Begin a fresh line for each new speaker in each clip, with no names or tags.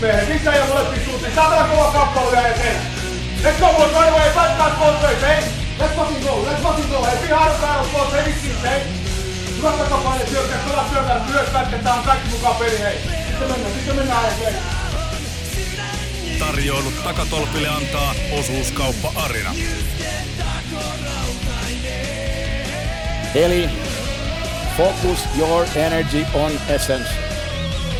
Meidän sisään ja molempiin suuntiin. Saatana kova kappale vielä eteen. Let's go boys, right away. Fight that ways, hey. Let's fucking go, let's fucking go. Hey, be hard battle both hey, vittiin, hey. Hyvä takapaine syökkää, kova syökkää, myös pätketään kaikki mukaan peli, hei. Sitten mennään, sitten mennään, hei.
Tarjoilut takatolpille antaa osuuskauppa Arina.
Eli focus your energy on essence.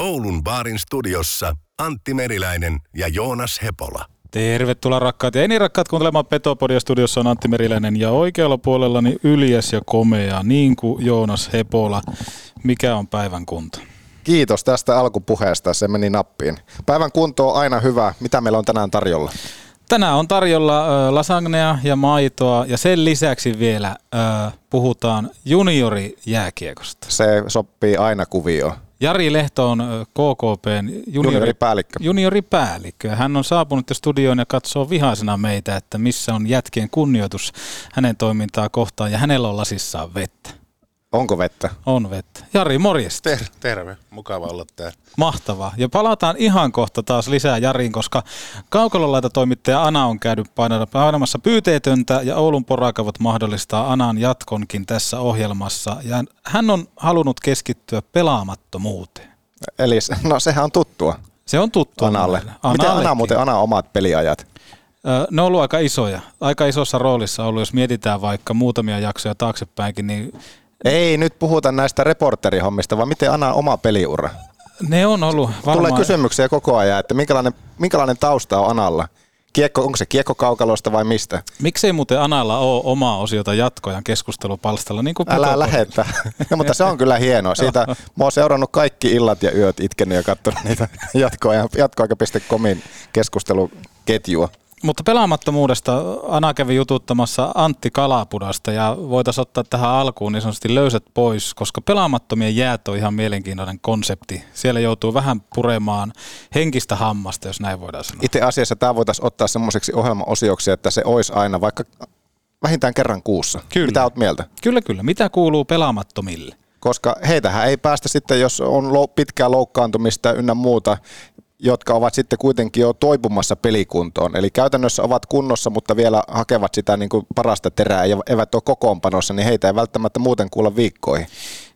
Oulun baarin studiossa Antti Meriläinen ja Joonas Hepola.
Tervetuloa rakkaat ja niin rakkaat kuuntelemaan Petopodia studiossa on Antti Meriläinen ja oikealla puolellani Yljes ja komea, niin kuin Joonas Hepola. Mikä on päivän kunto?
Kiitos tästä alkupuheesta, se meni nappiin. Päivän kunto on aina hyvä. Mitä meillä on tänään tarjolla?
Tänään on tarjolla ö, lasagnea ja maitoa ja sen lisäksi vielä ö, puhutaan juniorijääkiekosta.
Se sopii aina kuvioon.
Jari Lehto on KKPn juniori,
Junioripäällikkö.
junioripäällikkö. Hän on saapunut jo studioon ja katsoo vihaisena meitä, että missä on jätkien kunnioitus hänen toimintaa kohtaan ja hänellä on lasissaan vettä.
Onko vettä?
On vettä. Jari, morjesta.
Ter- terve, mukava olla täällä.
Mahtavaa. Ja palataan ihan kohta taas lisää Jariin, koska kaukalolaita toimittaja Ana on käynyt painamassa pyyteetöntä ja Oulun porakavat mahdollistaa Anan jatkonkin tässä ohjelmassa. Ja hän on halunnut keskittyä pelaamattomuuteen.
Eli se- no sehän on tuttua
Se on tuttu
Analle. Miten Ana muuten Ana omat peliajat?
Ne on ollut aika isoja, aika isossa roolissa ollut, jos mietitään vaikka muutamia jaksoja taaksepäinkin, niin
Ei nyt puhuta näistä reporterihommista, vaan miten Ana oma peliura?
ne on ollut varmaan...
Tulee kysymyksiä koko ajan, että minkälainen, minkälainen tausta on Analla? Kiekko, onko se kiekkokaukalosta vai mistä?
Miksei muuten Analla ole omaa osiota jatkojan keskustelupalstalla, niin kuin
Älä lähetä. No, mutta se on kyllä hienoa. Siitä mä oon seurannut kaikki illat ja yöt itkenyt ja katsonut niitä jatkoajan, jatkoaika.comin keskusteluketjua.
Mutta pelaamattomuudesta Ana kävi jututtamassa Antti Kalapudasta ja voitaisiin ottaa tähän alkuun niin sanotusti löysät pois, koska pelaamattomien jäät on ihan mielenkiintoinen konsepti. Siellä joutuu vähän puremaan henkistä hammasta, jos näin voidaan sanoa.
Itse asiassa tämä voitaisiin ottaa semmoiseksi ohjelmaosioksi, että se olisi aina vaikka vähintään kerran kuussa.
Kyllä.
Mitä oot mieltä?
Kyllä, kyllä. Mitä kuuluu pelaamattomille?
Koska heitähän ei päästä sitten, jos on pitkää loukkaantumista ynnä muuta, jotka ovat sitten kuitenkin jo toipumassa pelikuntoon. Eli käytännössä ovat kunnossa, mutta vielä hakevat sitä niin kuin parasta terää ja eivät ole kokoonpanossa, niin heitä ei välttämättä muuten kuulla viikkoihin.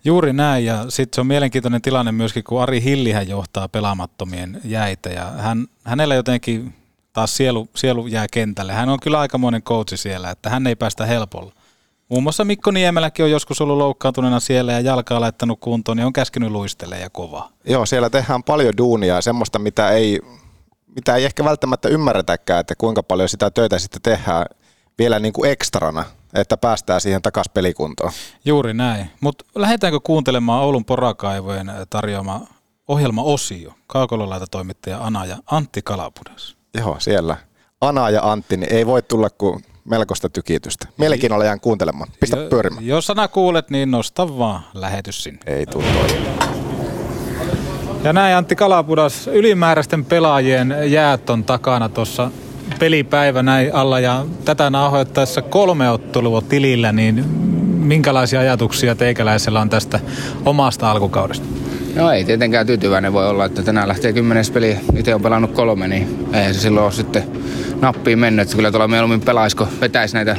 Juuri näin, ja sitten se on mielenkiintoinen tilanne myöskin, kun Ari Hillihän johtaa pelaamattomien jäitä, ja hän, hänellä jotenkin taas sielu, sielu jää kentälle. Hän on kyllä aikamoinen coachi siellä, että hän ei päästä helpolla. Muun muassa Mikko Niemeläkin on joskus ollut loukkaantuneena siellä ja jalkaa laittanut kuntoon, niin on käskenyt luistelemaan ja kovaa.
Joo, siellä tehdään paljon duunia semmoista, mitä ei, mitä ei ehkä välttämättä ymmärretäkään, että kuinka paljon sitä töitä sitten tehdään vielä niin kuin ekstrana, että päästään siihen takaisin pelikuntoon.
Juuri näin. Mutta lähdetäänkö kuuntelemaan Oulun porakaivojen tarjoama ohjelmaosio? Kaukololaita toimittaja Ana ja Antti Kalapudas.
Joo, siellä. Ana ja Antti, niin ei voi tulla kuin melkoista tykitystä. Mielenkiinnolla jään kuuntelemaan. Pistä
Jo-
pyörimään.
Jos sana kuulet, niin nosta vaan lähetys sinne.
Ei tule.
Ja näin Antti Kalapudas, ylimääräisten pelaajien jäät on takana tuossa pelipäivä näin alla ja tätä nauhoittaessa kolme ottelua tilillä, niin minkälaisia ajatuksia teikäläisellä on tästä omasta alkukaudesta?
No ei tietenkään tyytyväinen voi olla, että tänään lähtee kymmenes peli. Itse on pelannut kolme, niin eihän se silloin ole sitten nappiin mennyt. Kyllä tuolla mieluummin pelaisko vetäisi näitä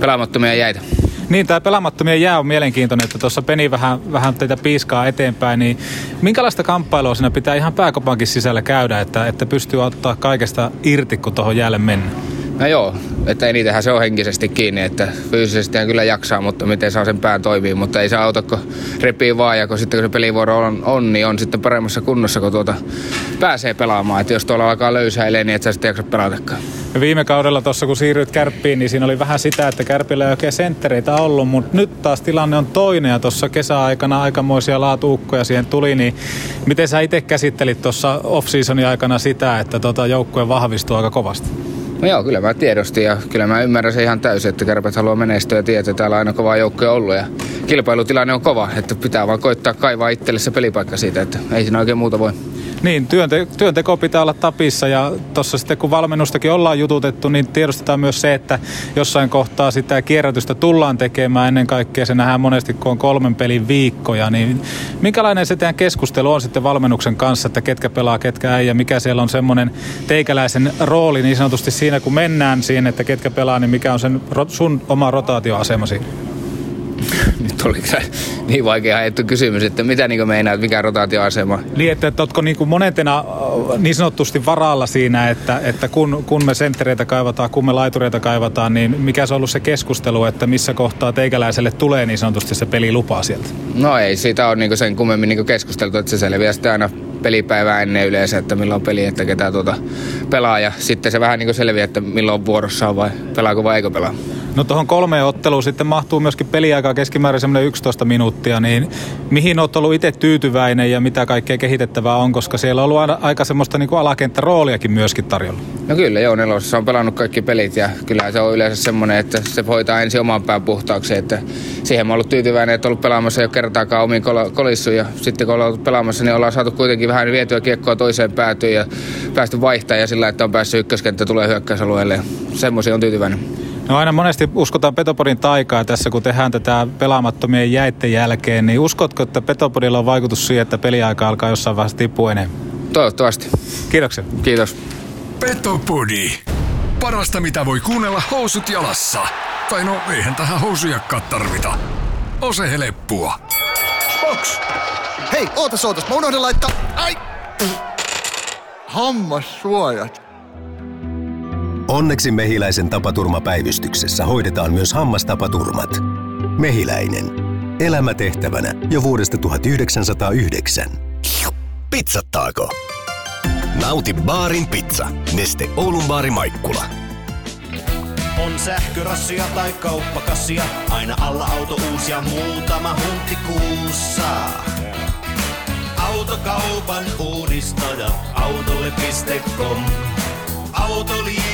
pelaamattomia jäitä.
Niin, tämä pelaamattomien jää on mielenkiintoinen, että tuossa Peni vähän, vähän teitä piiskaa eteenpäin, niin minkälaista kamppailua siinä pitää ihan pääkopankin sisällä käydä, että, että pystyy ottaa kaikesta irti, kun tuohon jäälle mennään?
No joo, että enitenhän se on henkisesti kiinni, että fyysisesti kyllä jaksaa, mutta miten saa sen pään toimii, mutta ei saa auta, kun repii vaan ja kun sitten kun se pelivuoro on, on niin on sitten paremmassa kunnossa, kun tuota pääsee pelaamaan. Että jos tuolla alkaa löysäilee, niin et sä sitten jaksa pelatakaan.
Viime kaudella tuossa kun siirryt Kärppiin, niin siinä oli vähän sitä, että Kärpillä ei oikein senttereitä ollut, mutta nyt taas tilanne on toinen ja tuossa kesäaikana aikamoisia laatuukkoja siihen tuli, niin miten sä itse käsittelit tuossa off-seasonin aikana sitä, että tota joukkue vahvistuu aika kovasti?
No joo, kyllä mä tiedostin ja kyllä mä ymmärrän se ihan täysin, että kärpät haluaa menestyä ja tietää, että täällä on aina kova joukkoja ollut ja kilpailutilanne on kova, että pitää vaan koittaa kaivaa itselle se pelipaikka siitä, että ei siinä oikein muuta voi.
Niin, työnte- työnteko pitää olla tapissa ja tuossa sitten kun valmennustakin ollaan jututettu, niin tiedostetaan myös se, että jossain kohtaa sitä kierrätystä tullaan tekemään ennen kaikkea. Se nähdään monesti, kun on kolmen pelin viikkoja, niin minkälainen se teidän keskustelu on sitten valmennuksen kanssa, että ketkä pelaa, ketkä ei ja mikä siellä on semmoinen teikäläisen rooli niin sanotusti siinä, kun mennään siihen, että ketkä pelaa, niin mikä on sen sun oma rotaatioasemasi?
Nyt oli niin vaikea haettu kysymys, että mitä niin meinaat, mikä rotaatioasema?
Niin, että, että oletko niin monentena äh, niin sanotusti varalla siinä, että, että kun, kun me senttereitä kaivataan, kun me laitureita kaivataan, niin mikä se on ollut se keskustelu, että missä kohtaa teikäläiselle tulee niin sanotusti se pelilupa sieltä?
No ei, siitä on niin sen kummemmin niin keskusteltu, että se selviää sitten aina pelipäivää ennen yleensä, että milloin on peli, että ketä tuota pelaa. Ja sitten se vähän niin selviää, että milloin vuorossa vai pelaako vai eikö pelaa.
No tuohon kolmeen otteluun sitten mahtuu myöskin peliaikaa keskimäärin semmoinen 11 minuuttia, niin mihin olet ollut itse tyytyväinen ja mitä kaikkea kehitettävää on, koska siellä on ollut aika semmoista niin alakenttärooliakin myöskin tarjolla?
No kyllä, joo, nelosessa on pelannut kaikki pelit ja kyllä se on yleensä semmoinen, että se hoitaa ensin oman pään puhtaaksi, että siihen mä ollut tyytyväinen, että ollut pelaamassa jo kertaakaan omiin kol- kolissu ja sitten kun ollaan ollut pelaamassa, niin ollaan saatu kuitenkin vähän vietyä kiekkoa toiseen päätyyn ja päästy vaihtaa ja sillä, että on päässyt ykköskenttä tulee hyökkäysalueelle. Semmoisia on tyytyväinen.
No aina monesti uskotaan Petopodin taikaa tässä, kun tehdään tätä pelaamattomien jäitten jälkeen, niin uskotko, että Petopodilla on vaikutus siihen, että peliaika alkaa jossain vaiheessa tippua enemmän?
Toivottavasti.
Kiitoksia.
Kiitos.
Petopodi. Parasta mitä voi kuunnella housut jalassa. Tai no eihän tähän housujakkaa tarvita. Ose heleppua.
Box! Hei, ootas ootas, mä unohdin laittaa... Ai! Hammassuojat.
Onneksi Mehiläisen tapaturmapäivystyksessä hoidetaan myös hammastapaturmat. Mehiläinen. Elämätehtävänä jo vuodesta 1909. Pizzattaako? Nauti baarin pizza. Neste Oulun baari Maikkula.
On sähkörassia tai kauppakassia, aina alla auto uusia muutama huntti kuussa. Autokaupan uudistaja, autolle.com. Autoliike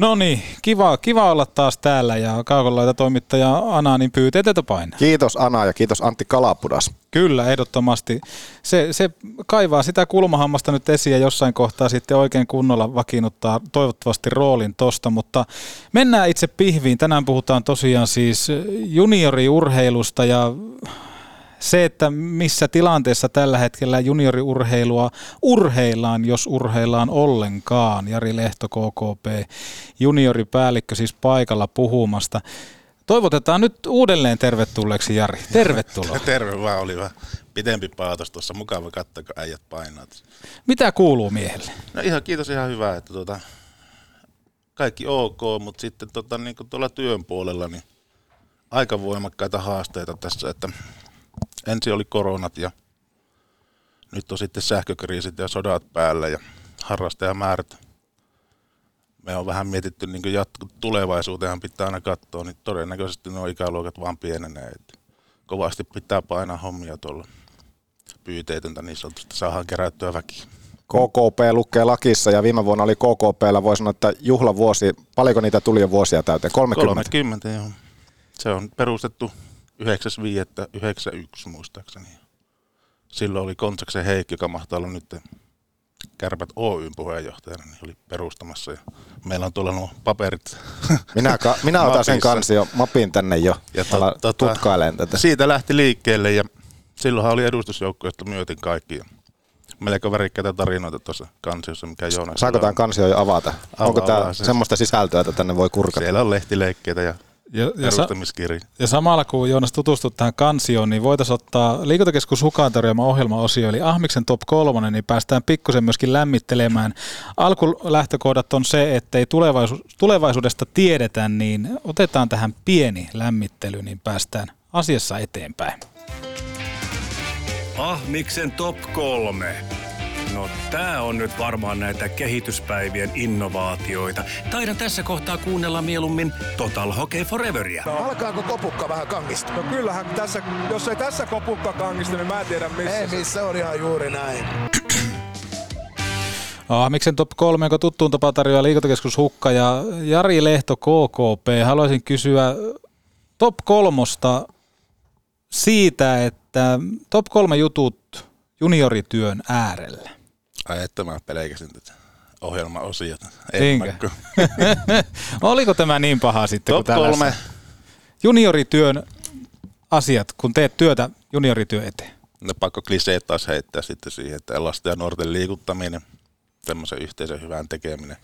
No niin, kiva, kiva olla taas täällä ja kaukolaita toimittaja Ana niin pyytää tätä painaa.
Kiitos Ana ja kiitos Antti Kalapudas.
Kyllä, ehdottomasti. Se, se kaivaa sitä kulmahammasta nyt esiin ja jossain kohtaa sitten oikein kunnolla vakiinnuttaa toivottavasti roolin tosta, mutta mennään itse pihviin. Tänään puhutaan tosiaan siis junioriurheilusta ja se, että missä tilanteessa tällä hetkellä junioriurheilua urheillaan, jos urheillaan ollenkaan. Jari Lehto, KKP, junioripäällikkö siis paikalla puhumasta. Toivotetaan nyt uudelleen tervetulleeksi Jari. Tervetuloa.
Terve vaan, oli vähän pitempi paatos tuossa. Mukava katsoa, kun äijät painaa.
Mitä kuuluu miehelle?
No ihan kiitos, ihan hyvä, että tuota, kaikki ok, mutta sitten tota, niin tuolla työn puolella niin aika voimakkaita haasteita tässä, että ensin oli koronat ja nyt on sitten sähkökriisit ja sodat päällä ja harrastajamäärät. Me on vähän mietitty niin jatko, tulevaisuuteen pitää aina katsoa, niin todennäköisesti nuo ikäluokat vaan pienenee. Että kovasti pitää painaa hommia tuolla pyyteetöntä niin sanotusti, saadaan kerättyä väkiä.
KKP lukee lakissa ja viime vuonna oli KKPllä, voi sanoa, että juhlavuosi. Paljonko niitä tuli jo vuosia täyteen? 30?
30, joo. Se on perustettu 9.5.91 muistaakseni. Silloin oli Kontsaksen Heikki, joka mahtaa olla nyt Kärpät Oyn puheenjohtajana, niin oli perustamassa. Ja meillä on tuolla nuo paperit.
Minä, ka- minä otan sen kansi jo mapin tänne jo.
Ja to- tota-
tutkailen tätä.
Siitä lähti liikkeelle ja silloinhan oli edustusjoukko, josta myötin kaikki. Ja melko värikkäitä tarinoita tuossa kansiossa, mikä Joonas.
Saako tämän kansio jo avata?
Avaa,
Onko tämä
avaa
semmoista sisältöä, että tänne voi kurkata?
Siellä on lehtileikkeitä ja,
Ja, ja, sa-
perustamiskirja.
ja samalla kun Joonas tutustut tähän kansioon, niin voitaisiin ottaa liikuntakeskus Hukaan tarjoama ohjelmaosio, eli Ahmiksen top kolmonen, niin päästään pikkusen myöskin lämmittelemään. Alkulähtökohdat on se, että ei tulevaisuus, tulevaisuudesta tiedetä, niin otetaan tähän pieni lämmittely, niin päästään asiassa eteenpäin.
Ahmiksen top kolme. No tää on nyt varmaan näitä kehityspäivien innovaatioita. Taidan tässä kohtaa kuunnella mieluummin Total Hockey Foreveria.
Alkaako kopukka vähän kangista? No kyllähän tässä, jos ei tässä kopukka kangista, niin mä en tiedä missä. Ei missä, on ihan juuri näin.
Ahmiksen top 3, joka tuttuun tapaan tarjoaa liikuntakeskus Hukka ja Jari Lehto KKP. Haluaisin kysyä top kolmosta siitä, että top kolme jutut juniorityön äärellä.
Ai että mä pelkäsin tätä ohjelmaosiota.
Niinkö? Oliko tämä niin paha sitten?
Top
kun
kolme.
Juniorityön asiat, kun teet työtä juniorityö eteen.
No pakko kliseet taas heittää sitten siihen, että lasten ja nuorten liikuttaminen, tämmöisen yhteisön hyvän tekeminen.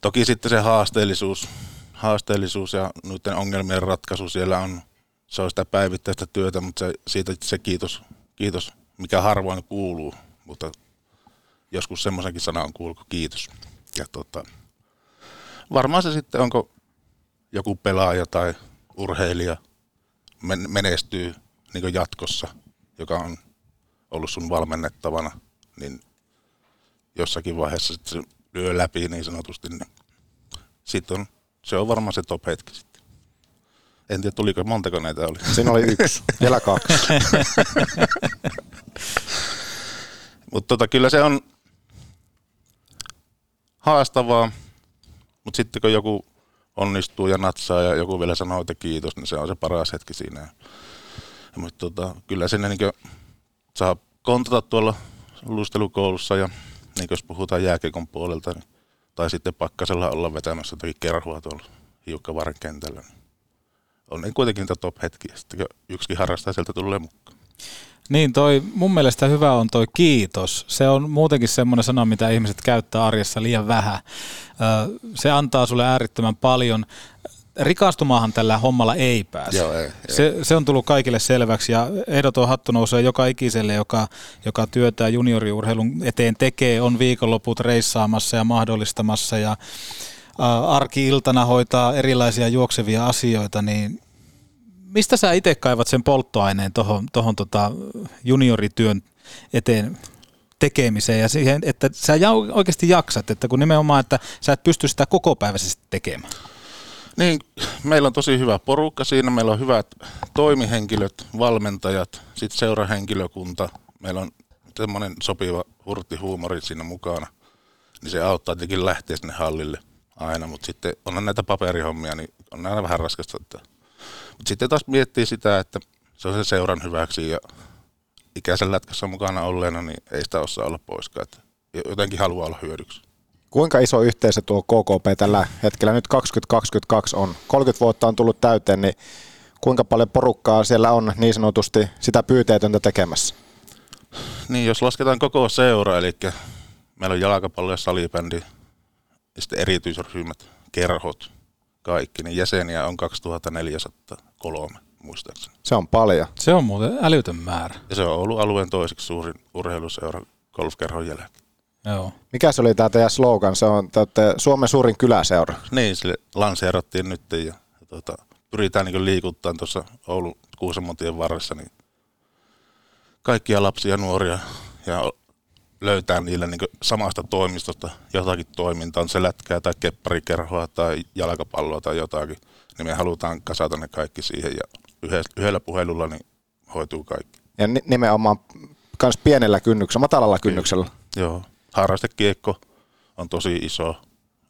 Toki sitten se haasteellisuus, haasteellisuus ja noiden ongelmien ratkaisu siellä on, se on sitä päivittäistä työtä, mutta se, siitä se kiitos, kiitos, mikä harvoin kuuluu, mutta joskus semmoisenkin sana on kuullut kuin kiitos. Ja tota, varmaan se sitten, onko joku pelaaja tai urheilija men- menestyy niin jatkossa, joka on ollut sun valmennettavana, niin jossakin vaiheessa sit se lyö läpi niin sanotusti, niin sit on, se on varmaan se top hetki sitten. En tiedä, tuliko, montako näitä oli.
Siinä oli yksi, vielä kaksi.
Mutta tota, kyllä se on haastavaa, mutta sitten kun joku onnistuu ja natsaa ja joku vielä sanoo, että kiitos, niin se on se paras hetki siinä. Mutta tota, kyllä sinne niin saa kontata tuolla luistelukoulussa ja niin jos puhutaan jääkiekon puolelta, niin, tai sitten pakkasella olla vetämässä jotakin kerhua tuolla hiukkavaaran kentällä. Niin on niin kuitenkin niitä top-hetkiä, sitten kun yksikin harrastaa sieltä tulee mukaan.
Niin, toi, mun mielestä hyvä on toi kiitos. Se on muutenkin semmoinen sana, mitä ihmiset käyttää arjessa liian vähän. Se antaa sulle äärettömän paljon. Rikastumaahan tällä hommalla ei pääse.
Joo, ei, ei.
Se, se on tullut kaikille selväksi ja ehdoton hattu nousee joka ikiselle, joka, joka työtä junioriurheilun eteen tekee, on viikonloput reissaamassa ja mahdollistamassa ja ä, arki-iltana hoitaa erilaisia juoksevia asioita, niin mistä sä itse kaivat sen polttoaineen tuohon tohon tota juniorityön eteen tekemiseen ja siihen, että sä oikeasti jaksat, että kun nimenomaan, että sä et pysty sitä kokopäiväisesti tekemään.
Niin, meillä on tosi hyvä porukka siinä. Meillä on hyvät toimihenkilöt, valmentajat, sitten seurahenkilökunta. Meillä on semmoinen sopiva hurtti huumori siinä mukana. Niin se auttaa tietenkin lähteä sinne hallille aina, mutta sitten on näitä paperihommia, niin on aina vähän raskasta. Että. Mutta sitten taas miettii sitä, että se on se seuran hyväksi ja ikäisen lätkässä mukana olleena, niin ei sitä osaa olla poiskaan. Että jotenkin haluaa olla hyödyksi.
Kuinka iso yhteisö tuo KKP tällä hetkellä nyt 2022 on? 30 vuotta on tullut täyteen, niin kuinka paljon porukkaa siellä on niin sanotusti sitä pyyteetöntä tekemässä?
Niin, jos lasketaan koko seura, eli meillä on jalkapallo ja salibändi, ja sitten erityisryhmät, kerhot, kaikki, niin jäseniä on 2403 muistaakseni.
Se on paljon.
Se on muuten älytön määrä.
Ja se on ollut alueen toiseksi suurin urheiluseura golfkerhon jälkeen.
Joo.
Mikä se oli tämä teidän slogan? Se on te Suomen suurin kyläseura.
Niin, sille lanseerattiin nyt ja, ja tota, pyritään niin liikuttaa tuossa Oulun Kuusamontien varressa niin kaikkia lapsia ja nuoria ja löytää niille niin samasta toimistosta jotakin toimintaa, on se lätkää tai kepparikerhoa tai jalkapalloa tai jotakin, niin me halutaan kasata ne kaikki siihen ja yhdellä, puhelulla niin hoituu kaikki.
Ja ni- nimenomaan myös pienellä kynnyksellä, matalalla kynnyksellä.
Joo, harrastekiekko on tosi iso,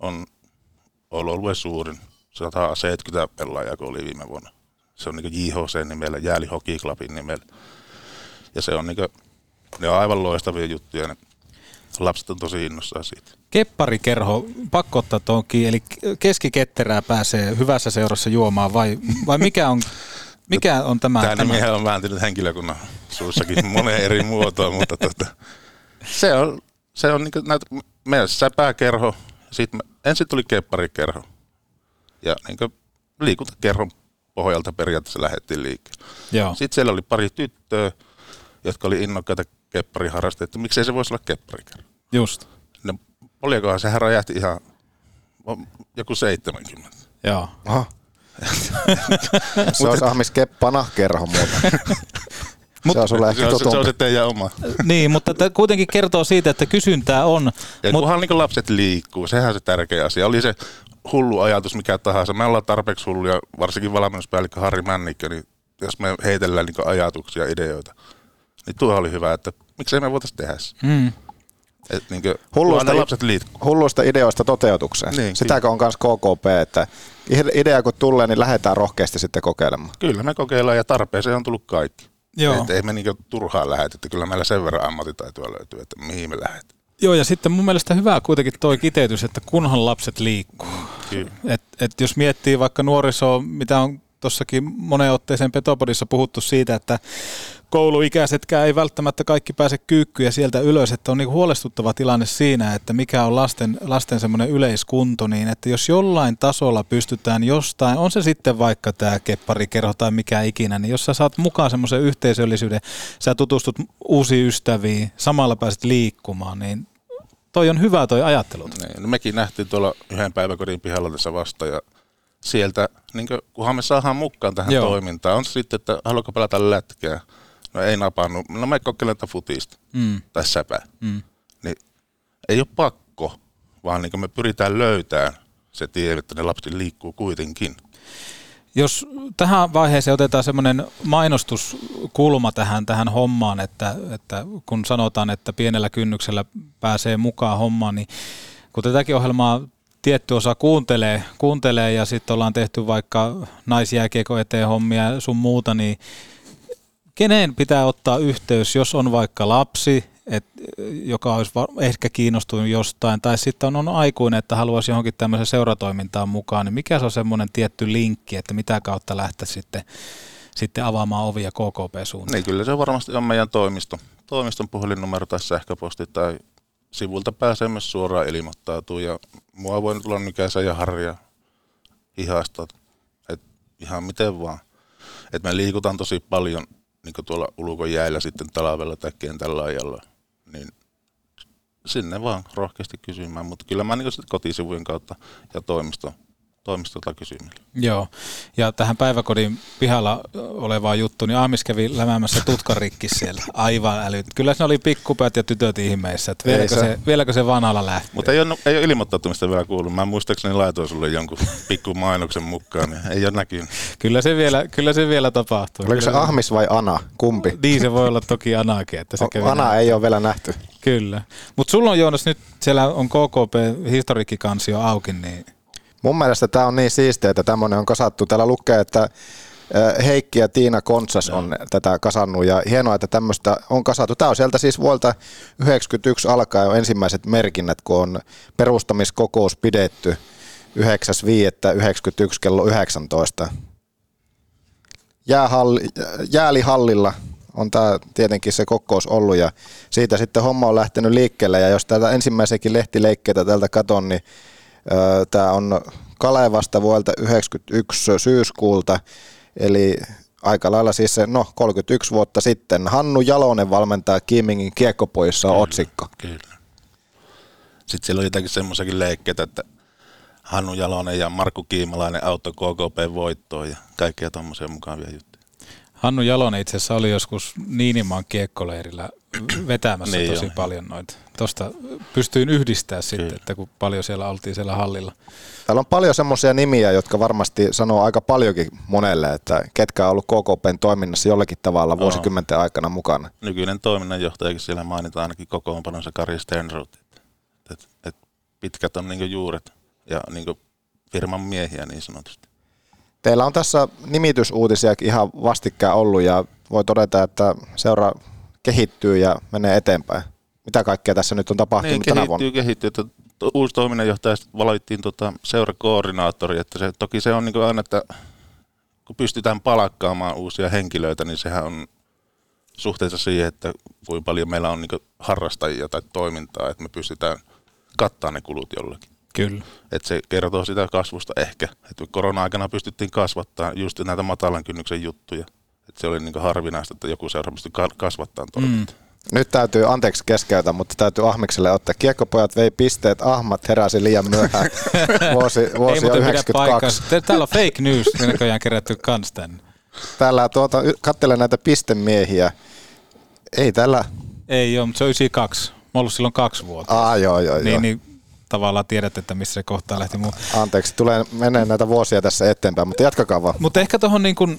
on ollut suurin, 170 pelaajaa kun oli viime vuonna. Se on niin JHC nimellä, Jääli Hockey Clubin nimellä. Ja se on niin ne on aivan loistavia juttuja ne lapset on tosi innossaan siitä.
Kepparikerho, pakko ottaa tuonkin, eli keskiketterää pääsee hyvässä seurassa juomaan vai, vai mikä on, mikä on tämä?
Tämä
tämä?
nimi on vääntynyt henkilökunnan suussakin moneen eri muotoon, mutta tota, se on, se on niin näitä, meillä se pääkerho, sitten ensin tuli kepparikerho ja niin liikuntakerhon pohjalta periaatteessa lähdettiin liikkeelle. Sitten siellä oli pari tyttöä, jotka oli innokkaita keppariharrastajia, että miksei se voisi olla kepparikerho.
Just.
No, olikohan se räjähti ihan joku 70.
Joo.
Aha. se olisi Ahmis Keppana kerho muuta. se on sulle ehkä
se, on, se on se teidän oma.
niin, mutta tämä kuitenkin kertoo siitä, että kysyntää on.
Ja
Mut,
kunhan niin lapset liikkuu, sehän on se tärkeä asia. Oli se hullu ajatus mikä tahansa. Me ollaan tarpeeksi hulluja, varsinkin valmennuspäällikkö Harri Männikkö, niin jos me heitellään niin ajatuksia, ideoita, niin tuo oli hyvä, että miksei me voitaisiin tehdä se.
mm,
Et niin kuin,
Hulluista,
lapset liikkuu.
hulluista ideoista toteutukseen.
Niin,
Sitäkö on myös KKP, että idea kun tulee, niin lähdetään rohkeasti sitten kokeilemaan.
Kyllä me kokeillaan ja tarpeeseen on tullut kaikki.
Joo.
Et ei me niin turhaan lähdetä, että kyllä meillä sen verran ammattitaitoa löytyy, että mihin me lähdetään.
joo, ja sitten mun mielestä hyvä kuitenkin toi kiteytys, että kunhan lapset liikkuu.
Kyllä.
Et, et jos miettii vaikka nuorisoa, mitä on tuossakin moneen otteeseen Petopodissa puhuttu siitä, että kouluikäisetkään ei välttämättä kaikki pääse kyykkyyn ja sieltä ylös, että on niin huolestuttava tilanne siinä, että mikä on lasten, lasten semmoinen yleiskunto, niin että jos jollain tasolla pystytään jostain, on se sitten vaikka tämä kepparikerho tai mikä ikinä, niin jos sä saat mukaan semmoisen yhteisöllisyyden, sä tutustut uusiin ystäviin, samalla pääset liikkumaan, niin toi on hyvä toi ajattelu.
Niin, no mekin nähtiin tuolla yhden päiväkodin pihalla tässä vasta ja sieltä, niin kunhan me saadaan mukaan tähän
Joo.
Joo. toimintaan, on se sitten, että haluatko pelata lätkää. No ei napannut, no me kokeilen futista
Mm.
tai säpää.
Mm.
Niin ei ole pakko, vaan niin me pyritään löytämään se tie, että ne lapset liikkuu kuitenkin.
Jos tähän vaiheeseen otetaan semmoinen mainostuskulma tähän, tähän hommaan, että, että kun sanotaan, että pienellä kynnyksellä pääsee mukaan hommaan, niin kun tätäkin ohjelmaa tietty osa kuuntelee, kuuntelee ja sitten ollaan tehty vaikka naisjääkiekko eteen hommia ja sun muuta, niin keneen pitää ottaa yhteys, jos on vaikka lapsi, et, joka olisi ehkä kiinnostunut jostain, tai sitten on, on aikuinen, että haluaisi johonkin tämmöiseen seuratoimintaan mukaan, niin mikä se on semmoinen tietty linkki, että mitä kautta lähteä sitten, sitten avaamaan ovia KKP-suuntaan?
Niin kyllä se varmasti on meidän toimisto. Toimiston puhelinnumero tai sähköposti tai sivulta pääsee myös suoraan ilmoittautua ja mua voi tulla nykäisä ja harja ihasta, et ihan miten vaan. Et me liikutaan tosi paljon niin tuolla ulkojäällä sitten talvella tai kentällä ajalla, niin sinne vaan rohkeasti kysymään, mutta kyllä mä niin kotisivujen kautta ja toimisto, toimistolta kysymällä.
Joo, ja tähän päiväkodin pihalla olevaan juttuun, niin Aamis kävi lämäämässä tutkan rikki siellä. Aivan älyt. Kyllä se oli pikkupäät ja tytöt ihmeissä, että vieläkö
Ei
se,
se-
vieläkö se vanhalla lähtee.
Mutta ei ole, ei ole ilmoittautumista vielä kuullut. Mä muistaakseni laitoin sulle jonkun pikku mainoksen mukaan, niin ei ole näkynyt.
Kyllä se vielä, kyllä se vielä tapahtuu.
Oliko se
Kyllä-
Ahmis vai Ana? Kumpi?
Niin se voi olla toki Anakin, että se kävi
Ana
näin.
ei ole vielä nähty.
Kyllä. Mutta sulla on Joonas nyt, siellä on KKP historiikkikansio auki, niin
Mun mielestä tämä on niin siistiä, että tämmöinen on kasattu. Täällä lukee, että Heikki ja Tiina Kontsas on tätä kasannut ja hienoa, että tämmöistä on kasattu. Tämä on sieltä siis vuolta 1991 alkaen jo ensimmäiset merkinnät, kun on perustamiskokous pidetty 9.5.91 kello 19. Jäähalli, jäälihallilla on tämä tietenkin se kokous ollut ja siitä sitten homma on lähtenyt liikkeelle ja jos täältä ensimmäisenkin lehtileikkeitä täältä katon, niin Tämä on Kalevasta vuodelta 91 syyskuulta, eli aika lailla siis se, no 31 vuotta sitten. Hannu Jalonen valmentaa Kiimingin kiekkopojissa on otsikko.
Kyllä. Sitten siellä oli jotakin semmoisiakin leikkeitä, että Hannu Jalonen ja Markku Kiimalainen auto KKP voittoon ja kaikkia tommosia mukavia juttuja.
Hannu Jalonen itse asiassa oli joskus Niinimaan kiekkoleirillä vetämässä
Niin
tosi
oli.
paljon noita. Tuosta pystyin yhdistää sitten, että kun paljon siellä oltiin siellä hallilla.
Täällä on paljon semmoisia nimiä, jotka varmasti sanoo aika paljonkin monelle, että ketkä on ollut KKPn toiminnassa jollakin tavalla vuosikymmenten aikana mukana.
Nykyinen toiminnanjohtajakin siellä mainitaan ainakin kokoonpanossa Kari Stenroth. Et, et pitkät on niinku juuret ja niinku firman miehiä niin sanotusti.
Teillä on tässä nimitysuutisia ihan vastikään ollut ja voi todeta, että seura kehittyy ja menee eteenpäin. mitä kaikkea tässä nyt on tapahtunut
Niin,
tänä vuonna?
kehittyy, kehittyy. Että uusi toiminnanjohtaja valittiin tota seurakoordinaattori, että se, toki se on niin aina, että kun pystytään palkkaamaan uusia henkilöitä, niin sehän on suhteessa siihen, että kuinka paljon meillä on niin harrastajia tai toimintaa, että me pystytään kattaa ne kulut jollakin.
Kyllä.
Että se kertoo sitä kasvusta ehkä. Että korona-aikana pystyttiin kasvattaa just näitä matalan kynnyksen juttuja. Että se oli niin harvinaista, että joku seura pystyi ka- kasvattaa toimintaa. Mm.
Nyt täytyy, anteeksi keskeytä, mutta täytyy Ahmikselle ottaa. Kiekkopojat vei pisteet, Ahmat heräsi liian myöhään. Vuosi,
Ei
vuosi
muuten pidä
92.
paikkaansa. Te- Täällä on fake news näköjään kerätty kans tänne.
Täällä tuota, katselen näitä pistemiehiä. Ei tällä...
Ei ole, mutta se on 92. Mä oon ollut silloin kaksi vuotta.
Ah, joo, joo,
niin,
joo.
niin tavallaan tiedät, että missä se kohtaa lähti muu.
Anteeksi, tulee menee näitä vuosia tässä eteenpäin, mutta jatkakaa vaan.
Mutta ehkä tuohon niin kun,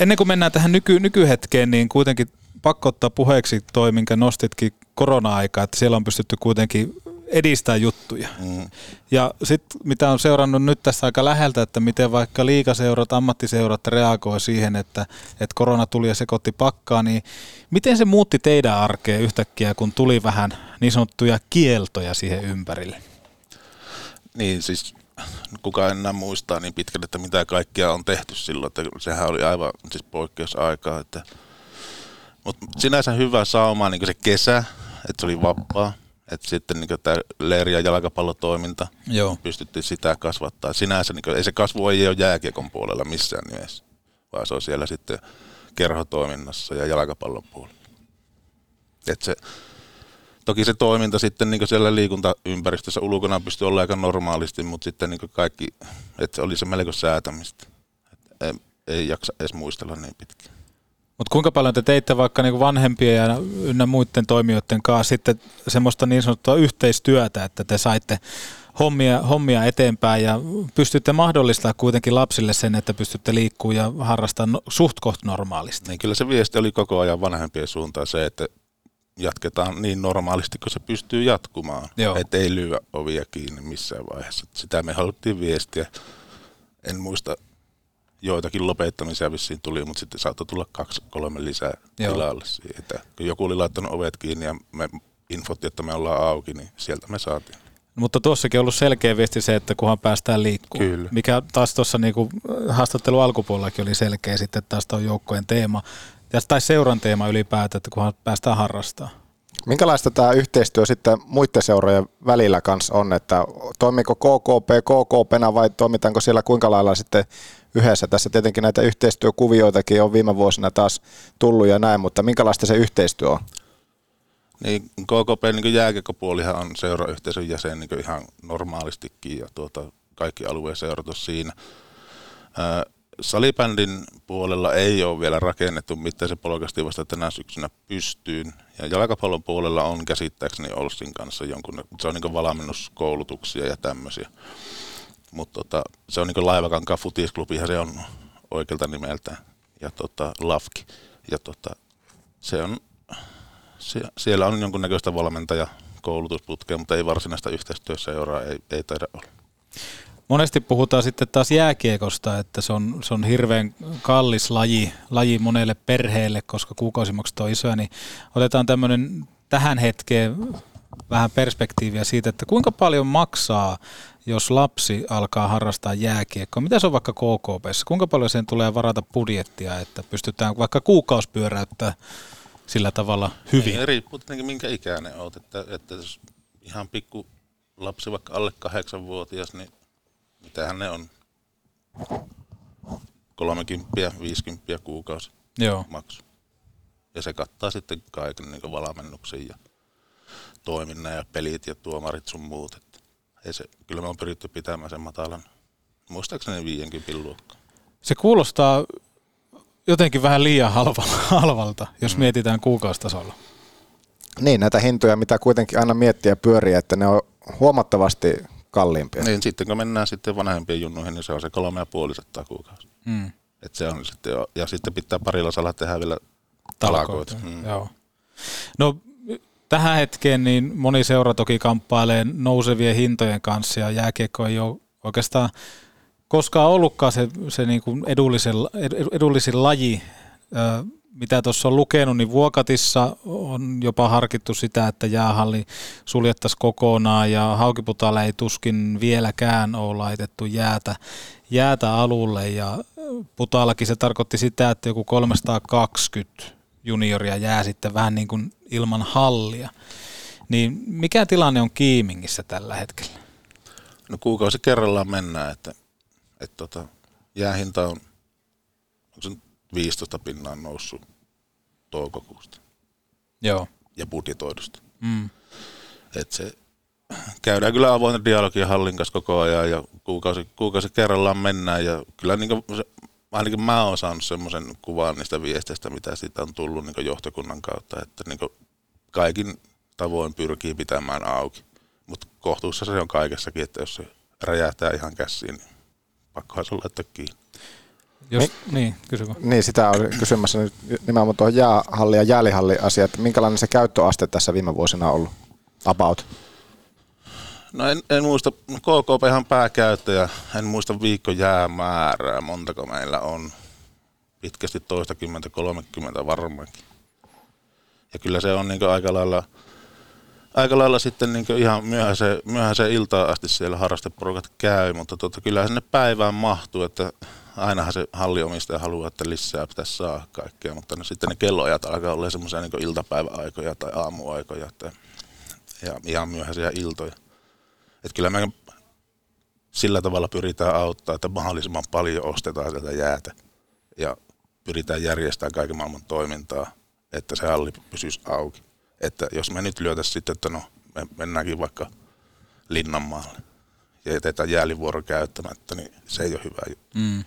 ennen kuin mennään tähän nyky, nykyhetkeen, niin kuitenkin pakko ottaa puheeksi toi, minkä nostitkin korona-aikaa, että siellä on pystytty kuitenkin edistää juttuja.
Mm.
Ja sitten mitä on seurannut nyt tässä aika läheltä, että miten vaikka liikaseurat, ammattiseurat reagoi siihen, että, että korona tuli ja sekoitti pakkaa, niin miten se muutti teidän arkea yhtäkkiä, kun tuli vähän niin sanottuja kieltoja siihen ympärille?
Niin siis kukaan enää muistaa niin pitkälle, että mitä kaikkea on tehty silloin, että sehän oli aivan siis poikkeusaikaa. Että, mutta sinänsä hyvä sauma niin se kesä, että se oli vapaa. Että sitten niin tämä leiri- ja jalkapallotoiminta,
Joo.
pystyttiin sitä kasvattaa. Sinänsä niin ei se kasvu ei ole jääkiekon puolella missään nimessä, vaan se on siellä sitten kerhotoiminnassa ja jalkapallon puolella. Et se, toki se toiminta sitten niin siellä liikuntaympäristössä ulkona pystyy olla aika normaalisti, mutta sitten niin kaikki, että se oli se melko säätämistä. Et ei, ei jaksa edes muistella niin pitkään.
Mutta kuinka paljon te teitte vaikka niinku vanhempien ja ynnä muiden toimijoiden kanssa sitten semmoista niin sanottua yhteistyötä, että te saitte hommia, hommia eteenpäin ja pystytte mahdollistamaan kuitenkin lapsille sen, että pystytte liikkua ja harrastaa no, suht koht normaalisti.
Niin kyllä se viesti oli koko ajan vanhempien suuntaan se, että jatketaan niin normaalisti, kun se pystyy jatkumaan. Että ei lyö ovia kiinni missään vaiheessa. Sitä me haluttiin viestiä. En muista, joitakin lopettamisia vissiin tuli, mutta sitten saattoi tulla kaksi, kolme lisää
Joo.
tilalle. Että kun joku oli laittanut ovet kiinni ja me infotti, että me ollaan auki, niin sieltä me saatiin.
Mutta tuossakin on ollut selkeä viesti se, että kunhan päästään liikkumaan.
Kyllä.
Mikä taas tuossa niinku haastattelu alkupuolellakin oli selkeä sitten taas tuo joukkojen teema. Ja tai seuran teema ylipäätään, että kunhan päästään harrastamaan.
Minkälaista tämä yhteistyö sitten muiden seurojen välillä kanssa on, että toimiko KKP KKPna vai toimitaanko siellä kuinka lailla sitten yhdessä? Tässä tietenkin näitä yhteistyökuvioitakin on viime vuosina taas tullut ja näin, mutta minkälaista se yhteistyö on?
Niin KKP niin jääkiekkopuolihan on seurayhteisön jäsen niin ihan normaalistikin ja tuota, kaikki alueen seurat siinä. Salibändin puolella ei ole vielä rakennettu mitään, se polkasti vasta tänä syksynä pystyyn. Ja jalkapallon puolella on käsittääkseni Olssin kanssa jonkun, se on niin valmennuskoulutuksia ja tämmöisiä. Mutta tota, se on niin Laivakankaan futisklubihan se on oikealta nimeltään ja tota, Lafki. Ja tota, se on, se, siellä on jonkunnäköistä valmentaja koulutusputkea, mutta ei varsinaista yhteistyöseuraa, ei, ei taida olla.
Monesti puhutaan sitten taas jääkiekosta, että se on, se on hirveän kallis laji, laji monelle perheelle, koska kuukausimaksut on isoja, niin otetaan tämmöinen tähän hetkeen vähän perspektiiviä siitä, että kuinka paljon maksaa, jos lapsi alkaa harrastaa jääkiekkoa. Mitä se on vaikka KKPssä? Kuinka paljon sen tulee varata budjettia, että pystytään vaikka kuukausi pyöräyttää sillä tavalla hyvin?
Niin, riippuu tietenkin minkä ikäinen olet, että, että jos ihan pikku lapsi vaikka alle kahdeksanvuotias, niin mitähän ne on? 30, 50 kuukausi
Joo.
maksu. Ja se kattaa sitten kaiken niin valmennuksen ja toiminnan ja pelit ja tuomarit sun muut. Että ei se, kyllä me on pyritty pitämään sen matalan, muistaakseni 50 luokkaa.
Se kuulostaa jotenkin vähän liian halvalta, halvalta jos mm. mietitään kuukaustasolla.
Niin, näitä hintoja, mitä kuitenkin aina miettiä pyöriä, että ne on huomattavasti kalliimpia.
Niin sitten kun mennään sitten vanhempien junnuihin, niin se on se kolme ja puoli sataa kuukausi.
Mm.
Et se on sitten jo, ja sitten pitää parilla salaa tehdä vielä talakoita.
Mm. Joo. No tähän hetkeen niin moni seura toki kamppailee nousevien hintojen kanssa ja jääkiekko ei ole oikeastaan koskaan ollutkaan se, se niin kuin edullisin, edullisin laji mitä tuossa on lukenut, niin Vuokatissa on jopa harkittu sitä, että jäähalli suljettaisiin kokonaan ja Haukiputaalla ei tuskin vieläkään ole laitettu jäätä, jäätä alulle ja Putaallakin se tarkoitti sitä, että joku 320 junioria jää sitten vähän niin kuin ilman hallia. Niin mikä tilanne on Kiimingissä tällä hetkellä?
No kuukausi kerrallaan mennään, että, että tota, jäähinta on, 15 pinnaa noussut toukokuusta.
Joo.
Ja budjetoidusta.
Mm.
Et se, käydään kyllä avointa dialogia hallin kanssa koko ajan ja kuukausi, kuukausi kerrallaan mennään ja kyllä niin se, ainakin mä oon saanut semmoisen kuvan niistä viesteistä, mitä siitä on tullut niin johtokunnan kautta, että niin kaikin tavoin pyrkii pitämään auki. Mutta kohtuussa se on kaikessakin, että jos se räjähtää ihan käsiin, niin pakkohan se laittaa kiinni.
Jos, niin, niin, kysy
Niin, sitä on kysymässä nyt nimenomaan tuohon jäähalli ja jäälihalli asia, että minkälainen se käyttöaste tässä viime vuosina on ollut? About.
No en, en muista, KKP ihan pääkäyttäjä, en muista viikko jäämäärää, montako meillä on. Pitkästi toista kymmentä, kolmekymmentä varmaankin. Ja kyllä se on niin aika lailla, aika lailla sitten niin ihan myöhäiseen, myöhäiseen iltaan asti siellä harrasteporukat käy, mutta tota, kyllä sinne päivään mahtuu, että ainahan se halliomistaja haluaa, että lisää pitäisi saada kaikkea, mutta no, sitten ne kelloajat alkaa olla semmoisia niin iltapäiväaikoja tai aamuaikoja että, ja ihan myöhäisiä iltoja. Että kyllä me sillä tavalla pyritään auttaa, että mahdollisimman paljon ostetaan sieltä jäätä ja pyritään järjestämään kaiken maailman toimintaa, että se halli pysyisi auki. Että jos me nyt lyötäisiin sitten, että no me mennäänkin vaikka Linnanmaalle ja jätetään jäälivuoro käyttämättä, niin se ei ole hyvä juttu.
Mm.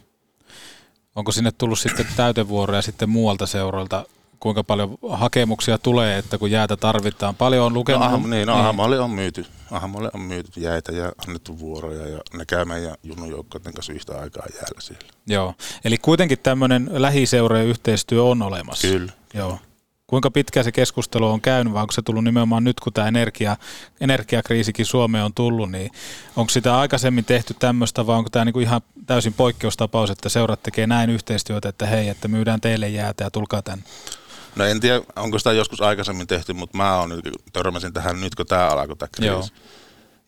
Onko sinne tullut sitten täytevuoroja sitten muualta seuroilta kuinka paljon hakemuksia tulee, että kun jäätä tarvitaan. Paljon on lukenut.
No, aham, niin, no, niin. On myyty. Ahamalle on myyty jäitä ja annettu vuoroja ja ne käy meidän junnujoukkoiden kanssa yhtä aikaa jäällä siellä.
Joo, eli kuitenkin tämmöinen lähiseurojen yhteistyö on olemassa.
Kyllä.
Joo. Kuinka pitkä se keskustelu on käynyt, vai onko se tullut nimenomaan nyt, kun tämä energia, energiakriisikin Suomeen on tullut, niin onko sitä aikaisemmin tehty tämmöistä, vai onko tämä niinku ihan täysin poikkeustapaus, että seurat tekee näin yhteistyötä, että hei, että myydään teille jäätä ja tulkaa tänne?
No en tiedä, onko sitä joskus aikaisemmin tehty, mutta mä oon nyt, törmäsin tähän nyt, kun tämä alkoi tämä kriisi. Joo.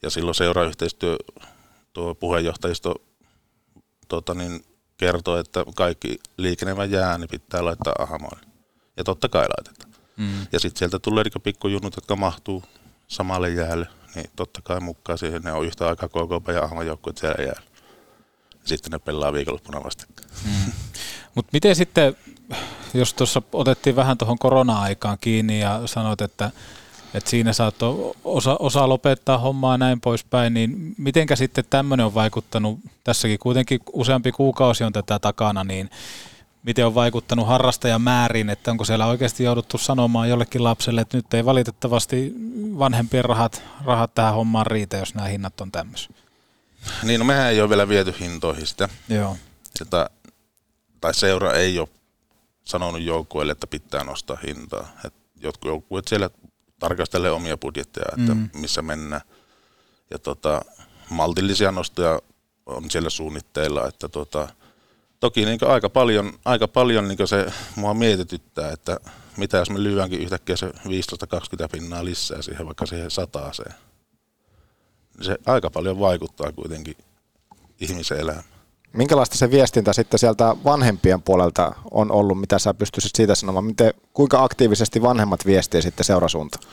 Ja silloin seurayhteistyö, tuo puheenjohtajisto tota niin, kertoi, että kaikki liikenevä jää niin pitää laittaa ahamoille. Ja totta kai laitetaan. Mm. Ja sitten sieltä tulee niin pikkujunut, jotka mahtuu samalle jäälle, niin totta kai mukaan siihen ne on yhtä aikaa KKP ja ahman joukkueet siellä jäällä. Sitten ne pelaa viikonloppuna vastakkain. Mm.
Mutta miten sitten, jos tuossa otettiin vähän tuohon korona-aikaan kiinni ja sanoit, että, että siinä saattoi osa, osa lopettaa hommaa ja näin poispäin, niin mitenkä sitten tämmöinen on vaikuttanut, tässäkin kuitenkin useampi kuukausi on tätä takana, niin miten on vaikuttanut harrastajamääriin, että onko siellä oikeasti jouduttu sanomaan jollekin lapselle, että nyt ei valitettavasti vanhempien rahat, rahat tähän hommaan riitä, jos nämä hinnat on tämmöisiä?
Niin, no mehän ei ole vielä viety hintoihin sitä.
Joo.
Jota, tai seura ei ole sanonut joukkueelle, että pitää nostaa hintaa. Et jotkut joukkueet siellä tarkastelee omia budjetteja, että mm. missä mennään. Ja tota, maltillisia nostoja on siellä suunnitteilla, että tota, toki niin aika paljon, aika paljon niin se mua mietityttää, että mitä jos me lyödäänkin yhtäkkiä se 15-20 pinnaa lisää siihen vaikka siihen sataaseen. Se aika paljon vaikuttaa kuitenkin ihmisen elämään.
Minkälaista se viestintä sitten sieltä vanhempien puolelta on ollut, mitä sä pystyisit siitä sanomaan? Miten, kuinka aktiivisesti vanhemmat viestii sitten seurasuuntaan?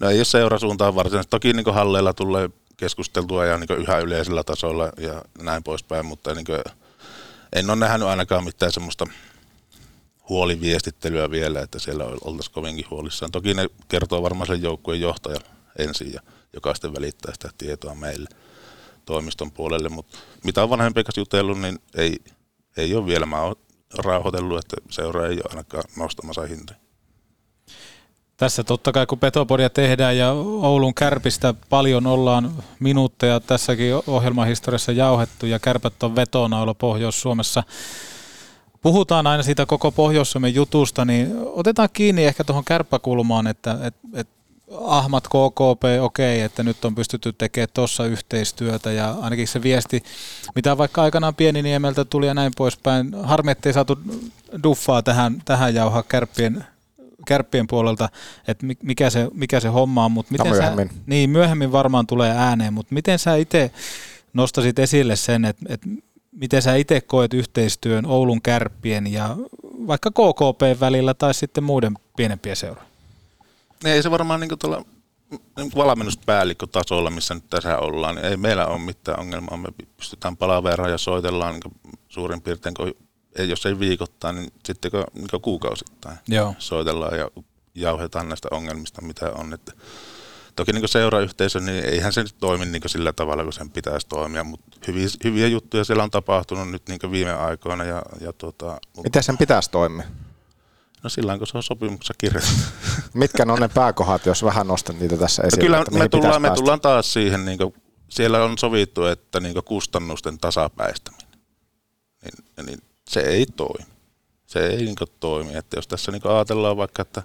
No ei ole seurasuuntaan varsinaisesti. Toki niin halleilla tulee keskusteltua ja niin yhä yleisellä tasolla ja näin poispäin, mutta niin kuin, en ole nähnyt ainakaan mitään semmoista huoliviestittelyä vielä, että siellä oltaisiin kovinkin huolissaan. Toki ne kertoo varmaan sen joukkueen johtajan ensin, ja joka sitten välittää sitä tietoa meille toimiston puolelle, mutta mitä on vanhempien kanssa jutellut, niin ei, ei ole vielä. Mä oon rauhoitellut, että seura ei ole ainakaan nostamassa hintoja.
Tässä totta kai kun Petopodia tehdään ja Oulun kärpistä paljon ollaan minuutteja tässäkin ohjelmahistoriassa jauhettu ja kärpät on vetona ollut Pohjois-Suomessa. Puhutaan aina siitä koko Pohjois-Suomen jutusta, niin otetaan kiinni ehkä tuohon kärppäkulmaan, että, että, että Ahmat KKP, okei, okay, että nyt on pystytty tekemään tuossa yhteistyötä ja ainakin se viesti, mitä vaikka aikanaan Pieniniemeltä tuli ja näin poispäin, harmi ettei saatu duffaa tähän, tähän jauhaa kärppien, kärppien puolelta, että mi- mikä se, mikä se homma on, mutta miten
myöhemmin.
sä, niin myöhemmin varmaan tulee ääneen, mutta miten sä itse nostasit esille sen, että, että miten sä itse koet yhteistyön Oulun kärppien ja vaikka KKP välillä tai sitten muiden pienempien seurojen?
Ei se varmaan niin tuolla niin valmennuspäällikkötasolla, missä nyt tässä ollaan, niin ei meillä ole mitään ongelmaa. Me pystytään palaveraan ja soitellaan niin suurin piirtein, kun jos ei viikoittain, niin sitten niin kuukausittain
Joo.
soitellaan ja jauhetaan näistä ongelmista, mitä on. Että toki niin seurayhteisö, niin eihän se nyt toimi niin sillä tavalla, kun sen pitäisi toimia, mutta hyviä, hyviä juttuja siellä on tapahtunut nyt niin viime aikoina. Ja, ja tuota,
Miten sen pitäisi toimia?
No silloin, kun se on sopimuksessa kirjoitettu.
Mitkä ne on ne pääkohdat, jos vähän nostat niitä tässä
No
esille?
kyllä
että
me tullaan, me
päästä?
tullaan taas siihen, niin kuin, siellä on sovittu, että niin kustannusten tasapäistäminen, niin, niin se ei toimi. Se ei niin toimi. Että jos tässä niin ajatellaan vaikka, että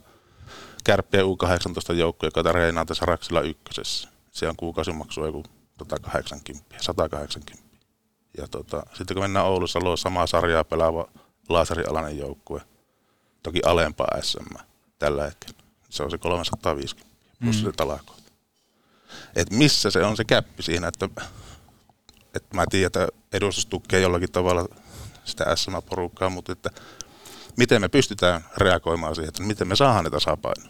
kärppiä U18 joukko, joka treenaa tässä Raksilla ykkösessä, se on kuukausimaksu joku 180, 180. Ja tota, sitten kun mennään Oulussa, luo samaa sarjaa pelaava laaserialainen joukkue, toki alempaa SM tällä hetkellä. Se on se 350 plus
Mm.
se. Et missä se on se käppi siinä, että, että mä tiedän, että edustus tukee jollakin tavalla sitä SM-porukkaa, mutta että miten me pystytään reagoimaan siihen, että miten me saadaan ne tasapaino.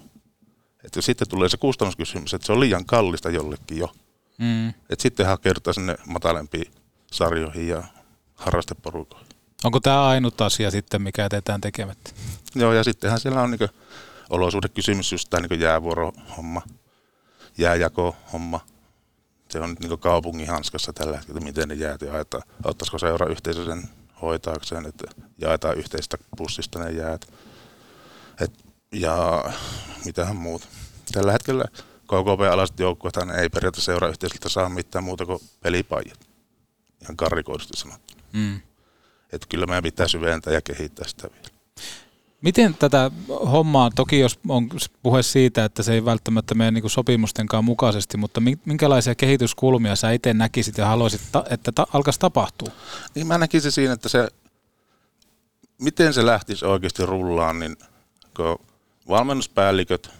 Että sitten tulee se kustannuskysymys, että se on liian kallista jollekin jo.
Mm.
Että sitten hakeudutaan sinne matalempiin sarjoihin ja harrasteporukoihin.
Onko tämä ainut asia sitten, mikä jätetään tekemättä?
Joo, ja sittenhän siellä on niin olosuhdekysymys, just tämä niin jäävuorohomma, jääjakohomma. Se on nyt niin kaupungin hanskassa tällä hetkellä, että miten ne jäät jaetaan. Ottaisiko seurayhteisö sen hoitaakseen, että jaetaan yhteistä pussista ne jäät. Et, ja mitähän muut. Tällä hetkellä KKP-alaiset joukkueet ei periaatteessa seurayhteisöltä saa mitään muuta kuin pelipajat. Ihan karrikoidusti sanottuna.
Mm.
Että kyllä meidän pitää syventää ja kehittää sitä vielä.
Miten tätä hommaa, toki jos on puhe siitä, että se ei välttämättä mene niin sopimustenkaan mukaisesti, mutta mi- minkälaisia kehityskulmia sä itse näkisit ja haluaisit, että ta- alkaisi tapahtua?
Niin mä näkisin siinä, että se, miten se lähtisi oikeasti rullaan, niin kun valmennuspäälliköt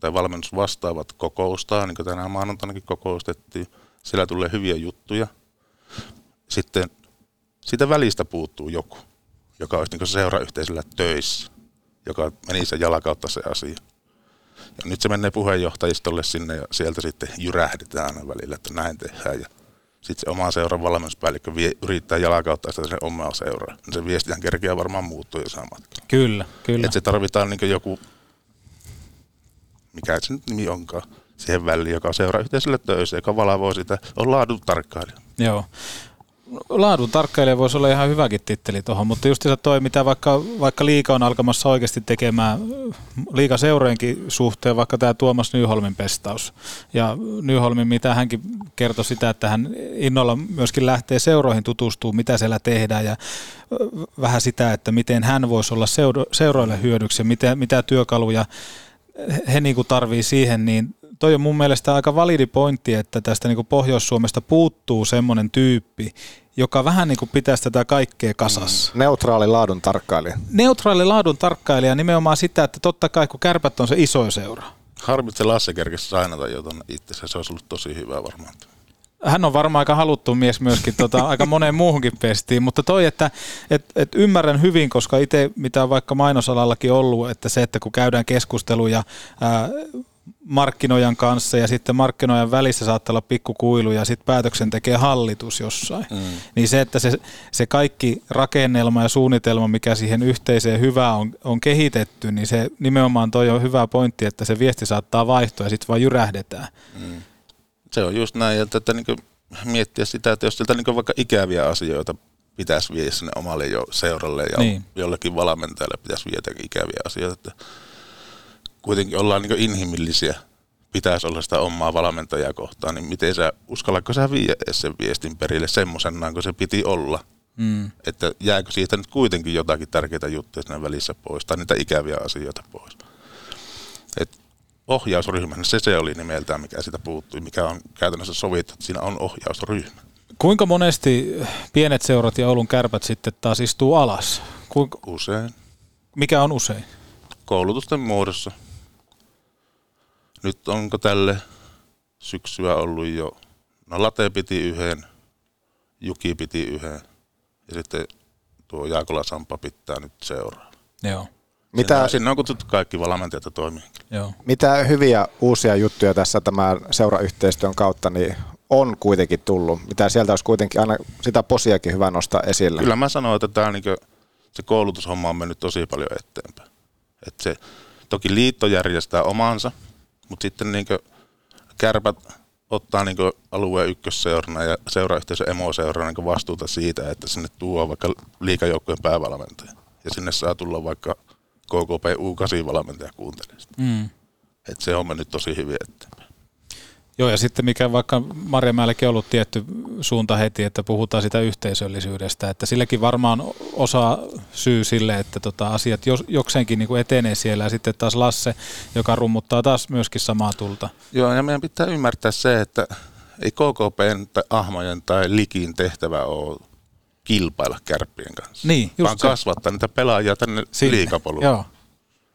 tai valmennusvastaavat kokoustaa, niin kuin tänään maanantainakin kokoustettiin, siellä tulee hyviä juttuja. Sitten siitä välistä puuttuu joku, joka olisi niin seurayhteisöllä töissä, joka meni sen jalakautta se asia. Ja nyt se menee puheenjohtajistolle sinne ja sieltä sitten jyrähdetään aina välillä, että näin tehdään. Ja sitten se oma seuran valmennuspäällikkö vie, yrittää jalakauttaa sitä sen omaa seuraa. Niin se viestihän kerkeää varmaan muuttuu jo samat.
Kyllä, kyllä.
Että se tarvitaan niin joku, mikä se nyt nimi onkaan, siihen väliin, joka on seurayhteisölle töissä, joka valvoo sitä, on laadun tarkkailija.
Joo. Laadun tarkkailija voisi olla ihan hyväkin titteli tuohon, mutta just toi, mitä vaikka, vaikka liika on alkamassa oikeasti tekemään liikaseurojenkin suhteen, vaikka tämä Tuomas Nyholmin pestaus. Ja Nyholmin, mitä hänkin kertoi sitä, että hän innolla myöskin lähtee seuroihin tutustuu, mitä siellä tehdään ja vähän sitä, että miten hän voisi olla seuro, seuroille hyödyksi ja mitä, mitä työkaluja he niin tarvii siihen, niin toi on mun mielestä aika validi pointti, että tästä niin kuin Pohjois-Suomesta puuttuu semmoinen tyyppi, joka vähän niin kuin pitäisi tätä kaikkea kasassa.
Neutraali laadun tarkkailija.
Neutraali laadun tarkkailija nimenomaan sitä, että totta kai kun kärpät on se iso seura.
Harmit se Lasse kerkesi sainata jo tuonne itse, se olisi ollut tosi hyvä varmaan.
Hän on varmaan aika haluttu mies myöskin tota, aika moneen muuhunkin pestiin, mutta toi, että et, et ymmärrän hyvin, koska itse mitä on vaikka mainosalallakin ollut, että se, että kun käydään keskusteluja ää, markkinoijan kanssa ja sitten markkinoijan välissä saattaa olla pikkukuilu ja sitten päätöksen tekee hallitus jossain. Mm. Niin se, että se, se kaikki rakennelma ja suunnitelma, mikä siihen yhteiseen hyvään on, on kehitetty, niin se nimenomaan toi on hyvä pointti, että se viesti saattaa vaihtua ja sitten vaan jyrähdetään.
Mm. Se on just näin, että, että niin miettiä sitä, että jos sieltä niin vaikka ikäviä asioita pitäisi viedä sinne omalle jo seuralle ja niin. jollekin valmentajalle pitäisi viedä ikäviä asioita, että kuitenkin ollaan niin inhimillisiä, pitäisi olla sitä omaa valmentajaa kohtaan, niin miten sä, uskallatko sä viedä sen viestin perille semmoisenaan, kun se piti olla?
Mm.
Että jääkö siitä nyt kuitenkin jotakin tärkeitä juttuja siinä välissä pois, tai niitä ikäviä asioita pois. Et ohjausryhmä, se se oli nimeltään, mikä sitä puuttui, mikä on käytännössä sovittu, että siinä on ohjausryhmä.
Kuinka monesti pienet seurat ja Oulun kärpät sitten taas istuu alas? Kuinka,
Usein.
mikä on usein?
Koulutusten muodossa. Nyt onko tälle syksyä ollut jo, no Late piti yhden, Juki piti yhden ja sitten tuo Jaakola Sampa pitää nyt seuraa.
Joo.
Mitä-
Sinne, sinne on kutsuttu kaikki valmentajat ja toimia.
Joo.
Mitä hyviä uusia juttuja tässä tämän seurayhteistyön kautta niin on kuitenkin tullut? Mitä sieltä olisi kuitenkin aina sitä posiakin hyvä nostaa esille?
Kyllä mä sanoin, että tämä niinku, se koulutushomma on mennyt tosi paljon eteenpäin. Et se, toki liitto järjestää omansa, mutta sitten niinku, kärpät ottaa niinku alueen ykkösseurana ja seurayhteisön emoseurana niinku vastuuta siitä, että sinne tuo vaikka liikajoukkojen päävalmentaja. Ja sinne saa tulla vaikka KKP U8-valmentaja kuuntelemaan.
Mm.
Et se on mennyt tosi hyvin eteenpäin.
Joo, ja sitten mikä vaikka Marjamäelläkin on ollut tietty suunta heti, että puhutaan sitä yhteisöllisyydestä, että silläkin varmaan osa syy sille, että tota asiat jos, jokseenkin niin kuin etenee siellä, ja sitten taas Lasse, joka rummuttaa taas myöskin samaa tulta.
Joo, ja meidän pitää ymmärtää se, että ei KKPn tai Ahmojen tai Likin tehtävä ole kilpailla kärppien kanssa.
Niin, just
vaan
se.
kasvattaa niitä pelaajia tänne
Sinne,
liikapolulle.
joo.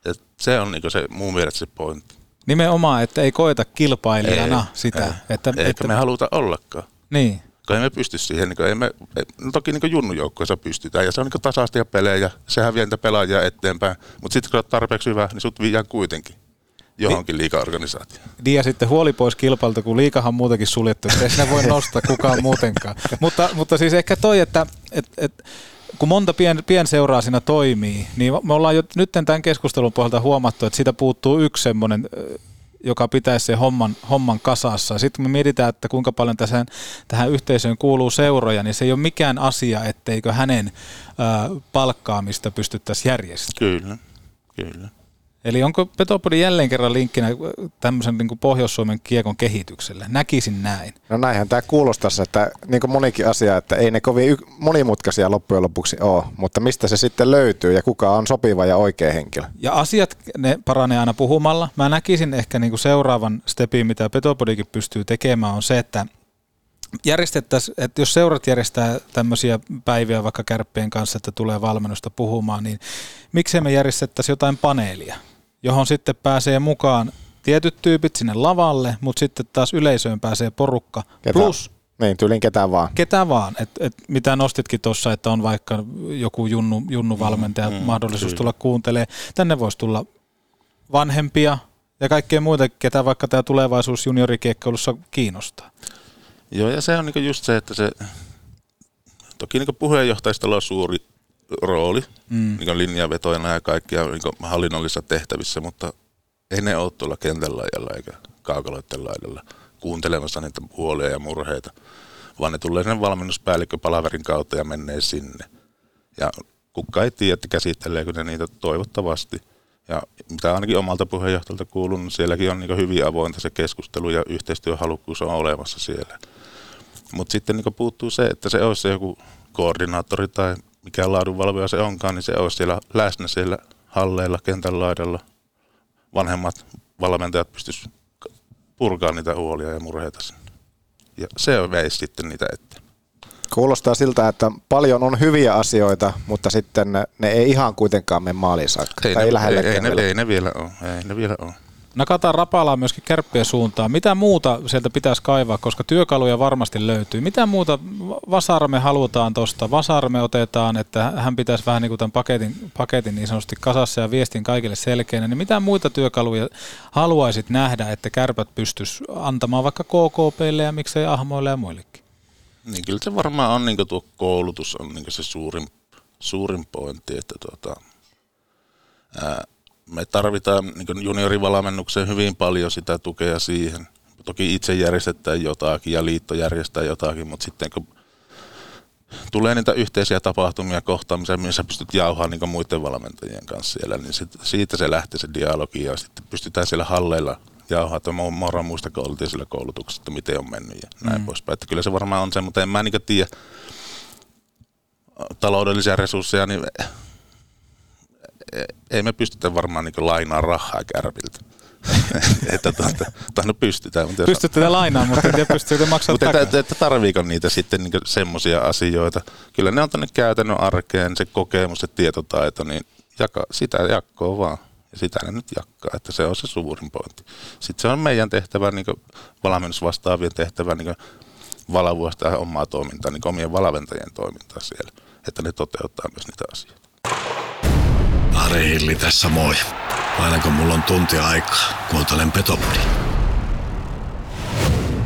Et se on niinku se mun mielestä se pointti.
Nimenomaan, että ei koeta kilpailijana
Ei,
sitä.
ei.
että,
Eikä
että,
me haluta ollakaan.
Niin,
Kun ei me pysty siihen, niin ei me, ei, no toki niin junnujoukkoissa pystytään, ja se on niin tasaista ja pelejä, sehän vie niitä pelaajia eteenpäin, mutta sitten kun olet tarpeeksi hyvä, niin sut viiään kuitenkin johonkin liikaorganisaatioon.
Dia sitten huoli pois kilpailta, kun liikahan muutenkin suljettu, että ei sinä voi nostaa kukaan muutenkaan. mutta, mutta siis ehkä toi, että et, et, kun monta pien, pienseuraa siinä toimii, niin me ollaan jo nyt tämän keskustelun pohjalta huomattu, että siitä puuttuu yksi semmoinen, joka pitäisi sen homman, homman kasassa. Sitten kun me mietitään, että kuinka paljon tähän, tähän yhteisöön kuuluu seuroja, niin se ei ole mikään asia, etteikö hänen ö, palkkaamista pystyttäisiin järjestämään.
Kyllä, kyllä.
Eli onko Petopodin jälleen kerran linkkinä tämmöisen niin kuin Pohjois-Suomen kiekon kehitykselle? Näkisin näin.
No näinhän tämä kuulostaisi, että niin kuin monikin asia, että ei ne kovin y- monimutkaisia loppujen lopuksi ole, mutta mistä se sitten löytyy ja kuka on sopiva ja oikea henkilö?
Ja asiat, ne paranee aina puhumalla. Mä näkisin ehkä niin kuin seuraavan stepin, mitä Petopodikin pystyy tekemään, on se, että järjestettäisiin, että jos seurat järjestää tämmöisiä päiviä vaikka kärppien kanssa, että tulee valmennusta puhumaan, niin miksei me järjestettäisiin jotain paneelia, johon sitten pääsee mukaan tietyt tyypit sinne lavalle, mutta sitten taas yleisöön pääsee porukka.
Ketä,
Plus
Niin, tyylin ketään vaan.
ketä vaan, et, et mitä nostitkin tuossa, että on vaikka joku junnu, junnuvalmentaja, mm, mahdollisuus
kyllä.
tulla kuuntelemaan. Tänne voisi tulla vanhempia ja kaikkea muita, ketä vaikka tämä tulevaisuus juniorikiekkailussa kiinnostaa.
Joo, ja se on niinku just se, että se, toki niinku puheenjohtajistalla on suuri rooli
Mm.
niinku linjavetoina ja kaikkia niinku hallinnollisissa tehtävissä, mutta ei ne ole tuolla kentän laidalla eikä kaukaloiden laidalla kuuntelemassa niitä huolia ja murheita, vaan ne tulee sen valmennuspäällikkö palaverin kautta ja menee sinne. Ja kukaan ei tiedä, että käsitteleekö ne niitä toivottavasti. Ja mitä ainakin omalta puheenjohtajalta kuulun, niin sielläkin on niin hyvin avointa se keskustelu ja yhteistyöhalukkuus on olemassa siellä. Mutta sitten niin puuttuu se, että se olisi se joku koordinaattori tai mikä laadunvalvoja se onkaan, niin se olisi siellä läsnä siellä halleilla, kentän laidalla. Vanhemmat valmentajat pystyisivät purkaa niitä huolia ja murheita sinne. Ja se veisi sitten niitä eteen.
Kuulostaa siltä, että paljon on hyviä asioita, mutta sitten ne, ei ihan kuitenkaan mene maaliin saakka.
Ei,
tai
ne,
ei
ei, ei, ne, ei ne vielä ole. Ei ne vielä ole.
Nakataan rapalaa myöskin kärppien suuntaan. Mitä muuta sieltä pitäisi kaivaa, koska työkaluja varmasti löytyy. Mitä muuta Vasara me halutaan tuosta? Vasara me otetaan, että hän pitäisi vähän niin kuin tämän paketin, paketin niin sanotusti kasassa ja viestin kaikille selkeänä. Niin mitä muita työkaluja haluaisit nähdä, että kärpät pystyisi antamaan vaikka KKPlle ja miksei Ahmoille ja muillekin?
Niin kyllä se varmaan on niin tuo koulutus on niin se suurin, suurin pointti, että tuota, ää, me tarvitaan niin juniorivalmennukseen hyvin paljon sitä tukea siihen. Toki itse järjestetään jotakin ja liitto järjestää jotakin, mutta sitten kun tulee niitä yhteisiä tapahtumia, kohtaamisia, missä pystyt jauhaa niin muiden valmentajien kanssa siellä, niin sit, siitä se lähtee se dialogi ja sitten pystytään siellä halleilla jauhaa, että mä Mora muista, kun oltiin sillä koulutuksessa, että miten on mennyt ja näin
mm.
poispäin. Että kyllä se varmaan on se, mutta en mä niin tiedä taloudellisia resursseja, niin ei me pystytä varmaan niin lainaa rahaa kärviltä. että tuota, tai no pystytään. Mutta jos-
Pystytte te lainaamaan, mutta en tiedä pystyykö maksamaan
mutta että tarviiko niitä sitten niin semmoisia asioita. Kyllä ne on tänne käytännön arkeen, se kokemus, se tietotaito, niin jaka, sitä jakkoa vaan. Ja sitä ne nyt jakkaa, että se on se suurin pointti. Sitten se on meidän tehtävä, niin valmennusvastaavien tehtävä, niin valvoa sitä omaa toimintaa, niin omien valmentajien toimintaa siellä, että ne toteuttaa myös niitä asioita.
Ari Hilli tässä moi. Aina kun mulla on tunti aikaa, kuuntelen Petopodi.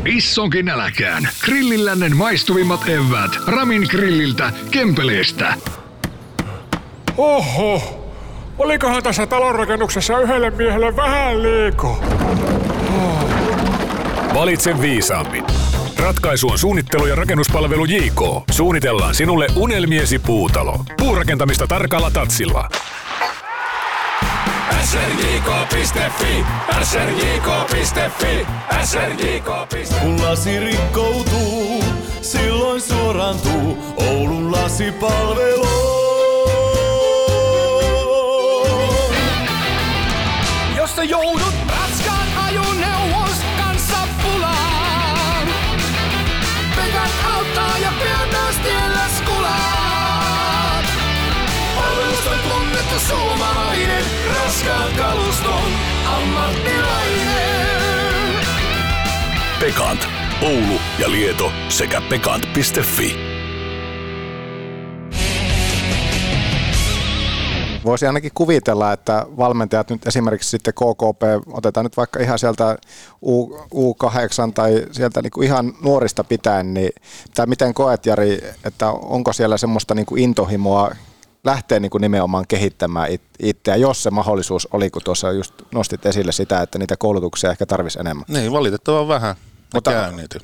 Issonkin äläkään. Grillillännen maistuvimmat evät. Ramin grilliltä, Kempeleestä.
Oho, olikohan tässä talonrakennuksessa yhdelle miehelle vähän liikaa?
Valitse viisaammin. Ratkaisu on suunnittelu ja rakennuspalvelu JK. Suunnitellaan sinulle unelmiesi puutalo. Puurakentamista tarkalla tatsilla.
srjk.fi, srjk.fi, srjk.fi. Kun lasi rikkoutuu, silloin suorantuu Oulun lasipalvelu.
Jos sä joudut kaluston ammattilainen.
Pekant. Oulu ja Lieto sekä pekant.fi.
Voisi ainakin kuvitella, että valmentajat nyt esimerkiksi sitten KKP, otetaan nyt vaikka ihan sieltä U, U8 tai sieltä niin kuin ihan nuorista pitäen, niin tai miten koet Jari, että onko siellä semmoista niin kuin intohimoa lähteä niin kuin nimenomaan kehittämään it- itseä, jos se mahdollisuus oli, kun tuossa just nostit esille sitä, että niitä koulutuksia ehkä tarvisi enemmän.
Niin, valitettavan vähän. Ne
Mutta-
käy niitä.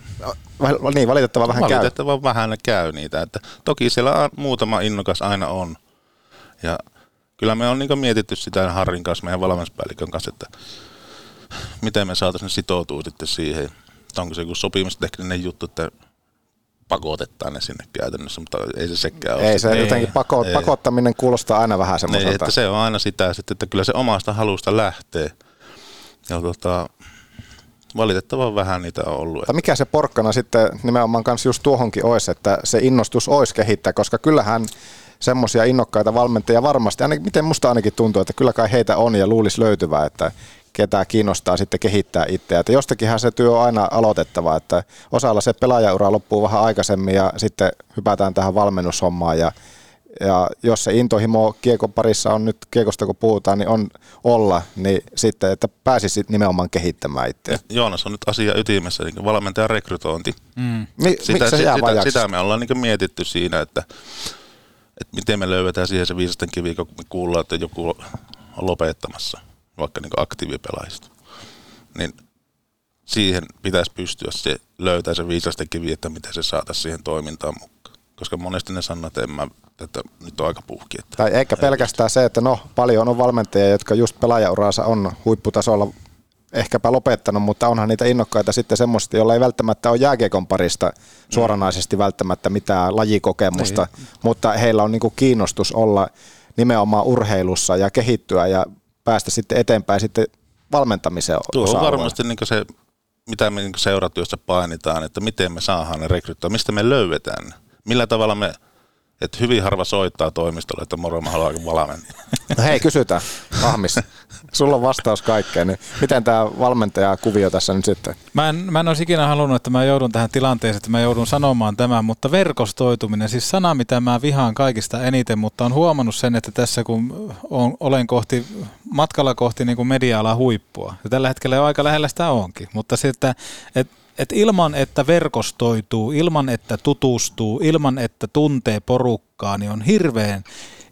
Väh- Niin, valitettavan vähän käy.
Valitettavan vähän ne käy niitä. Että toki siellä muutama innokas aina on. Ja kyllä me on niin mietitty sitä Harrin kanssa, meidän valmennuspäällikön kanssa, että miten me saataisiin sitoutua sitten siihen. Että onko se joku sopimustekninen juttu, että pakotetaan ne sinne käytännössä, mutta ei se sekään ole.
Ei se
sitten.
jotenkin pako,
Ei.
pakottaminen kuulostaa aina vähän
Niin,
semmoiselta.
että se on aina sitä, että kyllä se omasta halusta lähtee. Ja tota, valitettavan vähän niitä on ollut.
Tai mikä se porkkana sitten nimenomaan kanssa just tuohonkin olisi, että se innostus olisi kehittää, koska kyllähän semmoisia innokkaita valmentajia varmasti, ainakin, miten musta ainakin tuntuu, että kyllä kai heitä on ja luulisi löytyvää, että ketä kiinnostaa sitten kehittää itseä. Että jostakinhan se työ on aina aloitettava, että osalla se pelaajaura loppuu vähän aikaisemmin ja sitten hypätään tähän valmennushommaan ja ja jos se intohimo kiekon parissa on nyt, kiekosta kun puhutaan, niin on olla, niin sitten, että pääsisit nimenomaan kehittämään itseä.
Joonas on nyt asia ytimessä, niin valmentajan rekrytointi.
Mm. Mi-
sitä,
miksi se
sitä,
jää
sitä,
vajaaksi?
sitä me ollaan niin mietitty siinä, että, että miten me löydetään siihen se viisasten kivi, kun me kuullaan, että joku on lopettamassa, vaikka niin aktiivipelaajista. Niin siihen pitäisi pystyä se löytää se viisasten kivi, että miten se saataisiin siihen toimintaan mukaan. Koska monesti ne sanoo, että, en mä, että nyt on aika puhki. Että
Tai eikä pelkästään se, että no paljon on valmentajia, jotka just pelaajauraansa on huipputasolla ehkäpä lopettanut, mutta onhan niitä innokkaita sitten semmoista, joilla ei välttämättä ole jääkiekon parista suoranaisesti välttämättä mitään lajikokemusta,
Niin.
mutta heillä on niinku kiinnostus olla nimenomaan urheilussa ja kehittyä ja päästä sitten eteenpäin sitten valmentamisen
Tuo on varmasti niin se, mitä me niin seuratyössä painitaan, että miten me saadaan ne rekryttyä, mistä me löydetään. Millä tavalla me, että hyvin harva soittaa toimistolle, että moro mä haluan valmentaa.
No hei, kysytään. Ahmis, sulla on vastaus kaikkeen. Niin miten tämä valmentajakuvio tässä nyt sitten?
Mä en, mä en olisi ikinä halunnut, että mä joudun tähän tilanteeseen, että mä joudun sanomaan tämän, mutta verkostoituminen, siis sana, mitä mä vihaan kaikista eniten, mutta on huomannut sen, että tässä kun on, olen kohti, matkalla kohti niin kuin media huippua, ja tällä hetkellä jo aika lähellä sitä onkin, mutta se, että et, et ilman, että verkostoituu, ilman, että tutustuu, ilman, että tuntee porukkaa, niin on hirveän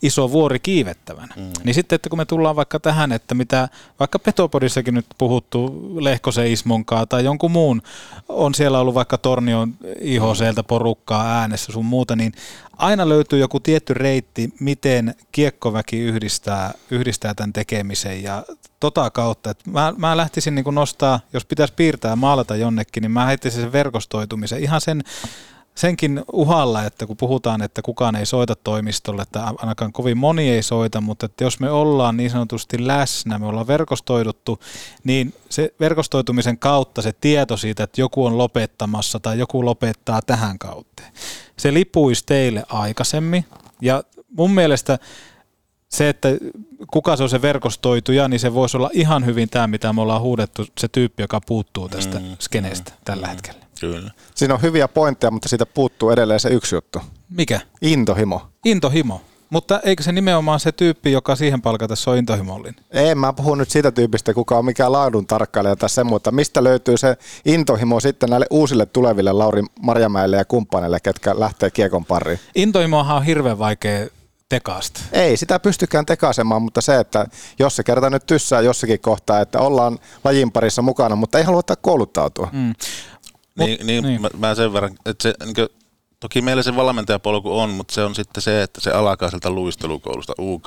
iso vuori kiivettävänä. Mm. Niin sitten, että kun me tullaan vaikka tähän, että mitä vaikka Petopodissakin nyt puhuttu Lehkosen Ismonkaa tai jonkun muun, on siellä ollut vaikka Tornion IHCltä porukkaa äänessä sun muuta, niin aina löytyy joku tietty reitti, miten kiekkoväki yhdistää, yhdistää tämän tekemisen ja tota kautta, että mä, mä lähtisin niin nostaa, jos pitäisi piirtää maalata jonnekin, niin mä heittäisin sen verkostoitumisen, ihan sen senkin uhalla, että kun puhutaan, että kukaan ei soita toimistolle, että ainakaan kovin moni ei soita, mutta että jos me ollaan niin sanotusti läsnä, me ollaan verkostoiduttu, niin se verkostoitumisen kautta se tieto siitä, että joku on lopettamassa tai joku lopettaa tähän kautta. Se lipuisi teille aikaisemmin ja mun mielestä se, että kuka se on se verkostoituja, niin se voisi olla ihan hyvin tämä, mitä me ollaan huudettu, se tyyppi, joka puuttuu tästä mm, skeneestä mm, tällä mm, hetkellä.
Kyllä.
Siinä on hyviä pointteja, mutta siitä puuttuu edelleen se yksi juttu.
Mikä?
Intohimo.
Intohimo. Mutta eikö se nimenomaan se tyyppi, joka siihen palkatessa on intohimollinen?
Ei, mä puhun nyt siitä tyypistä, kuka on mikään laadun tarkkailija tai sen, mutta mistä löytyy se intohimo sitten näille uusille tuleville Lauri Marjamäelle ja kumppaneille, ketkä lähtee kiekon pariin?
Intohimoahan on hirveän vaikea tekaasta.
Ei sitä pystykään tekaisemaan, mutta se, että jos se kerta nyt tyssää jossakin kohtaa, että ollaan lajin parissa mukana, mutta ei halua kouluttautua. Mm.
Niin, niin, niin. Mä, mä sen verran, että se, niin kuin, toki meillä se valmentajapolku on, mutta se on sitten se, että se alkaa sieltä luistelukoulusta u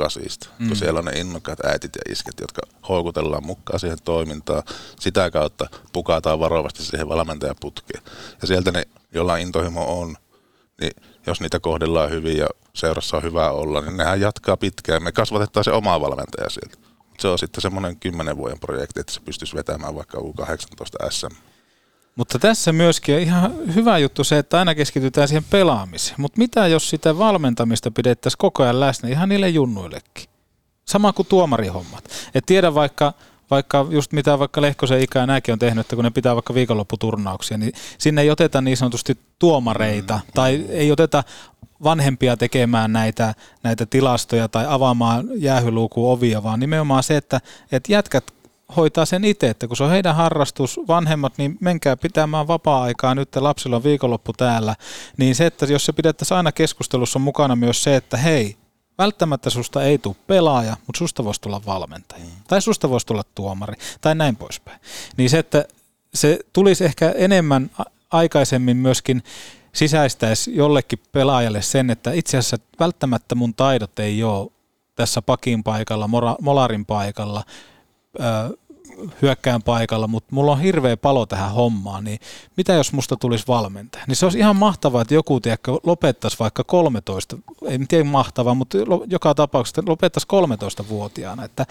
mm. kun siellä on ne innokkaat äitit ja isket, jotka houkutellaan mukaan siihen toimintaan. Sitä kautta pukataan varovasti siihen valmentajaputkeen. Ja sieltä ne, jolla intohimo on, niin jos niitä kohdellaan hyvin ja seurassa on hyvä olla, niin nehän jatkaa pitkään. Me kasvatetaan se oma valmentaja sieltä. Se on sitten semmoinen kymmenen vuoden projekti, että se pystyisi vetämään vaikka U18 SM.
Mutta tässä myöskin on ihan hyvä juttu se, että aina keskitytään siihen pelaamiseen. Mutta mitä jos sitä valmentamista pidettäisiin koko ajan läsnä ihan niille junnuillekin? Sama kuin tuomarihommat. Et tiedä vaikka, vaikka just mitä vaikka Lehkosen ikä ja nämäkin on tehnyt, että kun ne pitää vaikka viikonlopputurnauksia, niin sinne ei oteta niin sanotusti tuomareita mm, tai mm. ei oteta vanhempia tekemään näitä, näitä tilastoja tai avaamaan jäähyluukun ovia, vaan nimenomaan se, että, että jätkät hoitaa sen itse, että kun se on heidän harrastus, vanhemmat, niin menkää pitämään vapaa-aikaa nyt, lapsilla on viikonloppu täällä, niin se, että jos se pidettäisiin aina keskustelussa mukana myös se, että hei, välttämättä susta ei tule pelaaja, mutta susta voisi tulla valmentaja. Mm. Tai susta voisi tulla tuomari, tai näin poispäin. Niin se, että se tulisi ehkä enemmän aikaisemmin myöskin sisäistäisi jollekin pelaajalle sen, että itse asiassa välttämättä mun taidot ei ole tässä pakin paikalla, molarin paikalla, hyökkään paikalla, mutta mulla on hirveä palo tähän hommaan, niin mitä jos musta tulisi valmentaja? Niin se olisi ihan mahtavaa, että joku tiedäkö, lopettaisi vaikka 13, ei tiedä mahtavaa, mutta joka tapauksessa lopettaisi 13-vuotiaana, että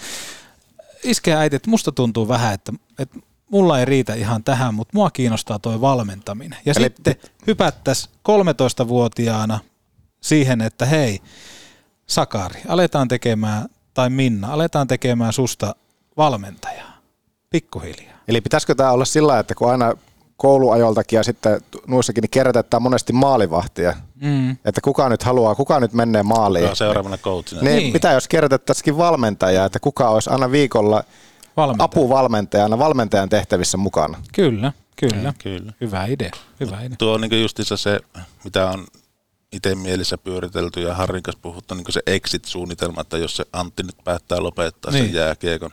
iskeä äiti, että musta tuntuu vähän, että, että mulla ei riitä ihan tähän, mutta mua kiinnostaa toi valmentaminen. Ja Eli... sitten hypättäisiin 13-vuotiaana siihen, että hei, Sakari, aletaan tekemään, tai Minna, aletaan tekemään susta valmentajaa. Pikkuhiljaa.
Eli pitäisikö tämä olla sillä että kun aina kouluajoltakin ja sitten nuissakin niin kerätetään monesti maalivahtia. Mm. Että kuka nyt haluaa, kuka nyt menee maaliin. Kuka
seuraavana coachina.
Niin, niin. Mitä jos kerätettäisikin valmentajaa, että kuka olisi aina viikolla Valmentaja. apuvalmentajana valmentajan tehtävissä mukana.
Kyllä, kyllä. kyllä. Hyvä idea. Hyvä idea.
Tuo on niin justiinsa se, mitä on itse mielessä pyöritelty ja Harrin kanssa puhuttu, niin se exit-suunnitelma, että jos se Antti nyt päättää lopettaa niin. sen jääkiekon,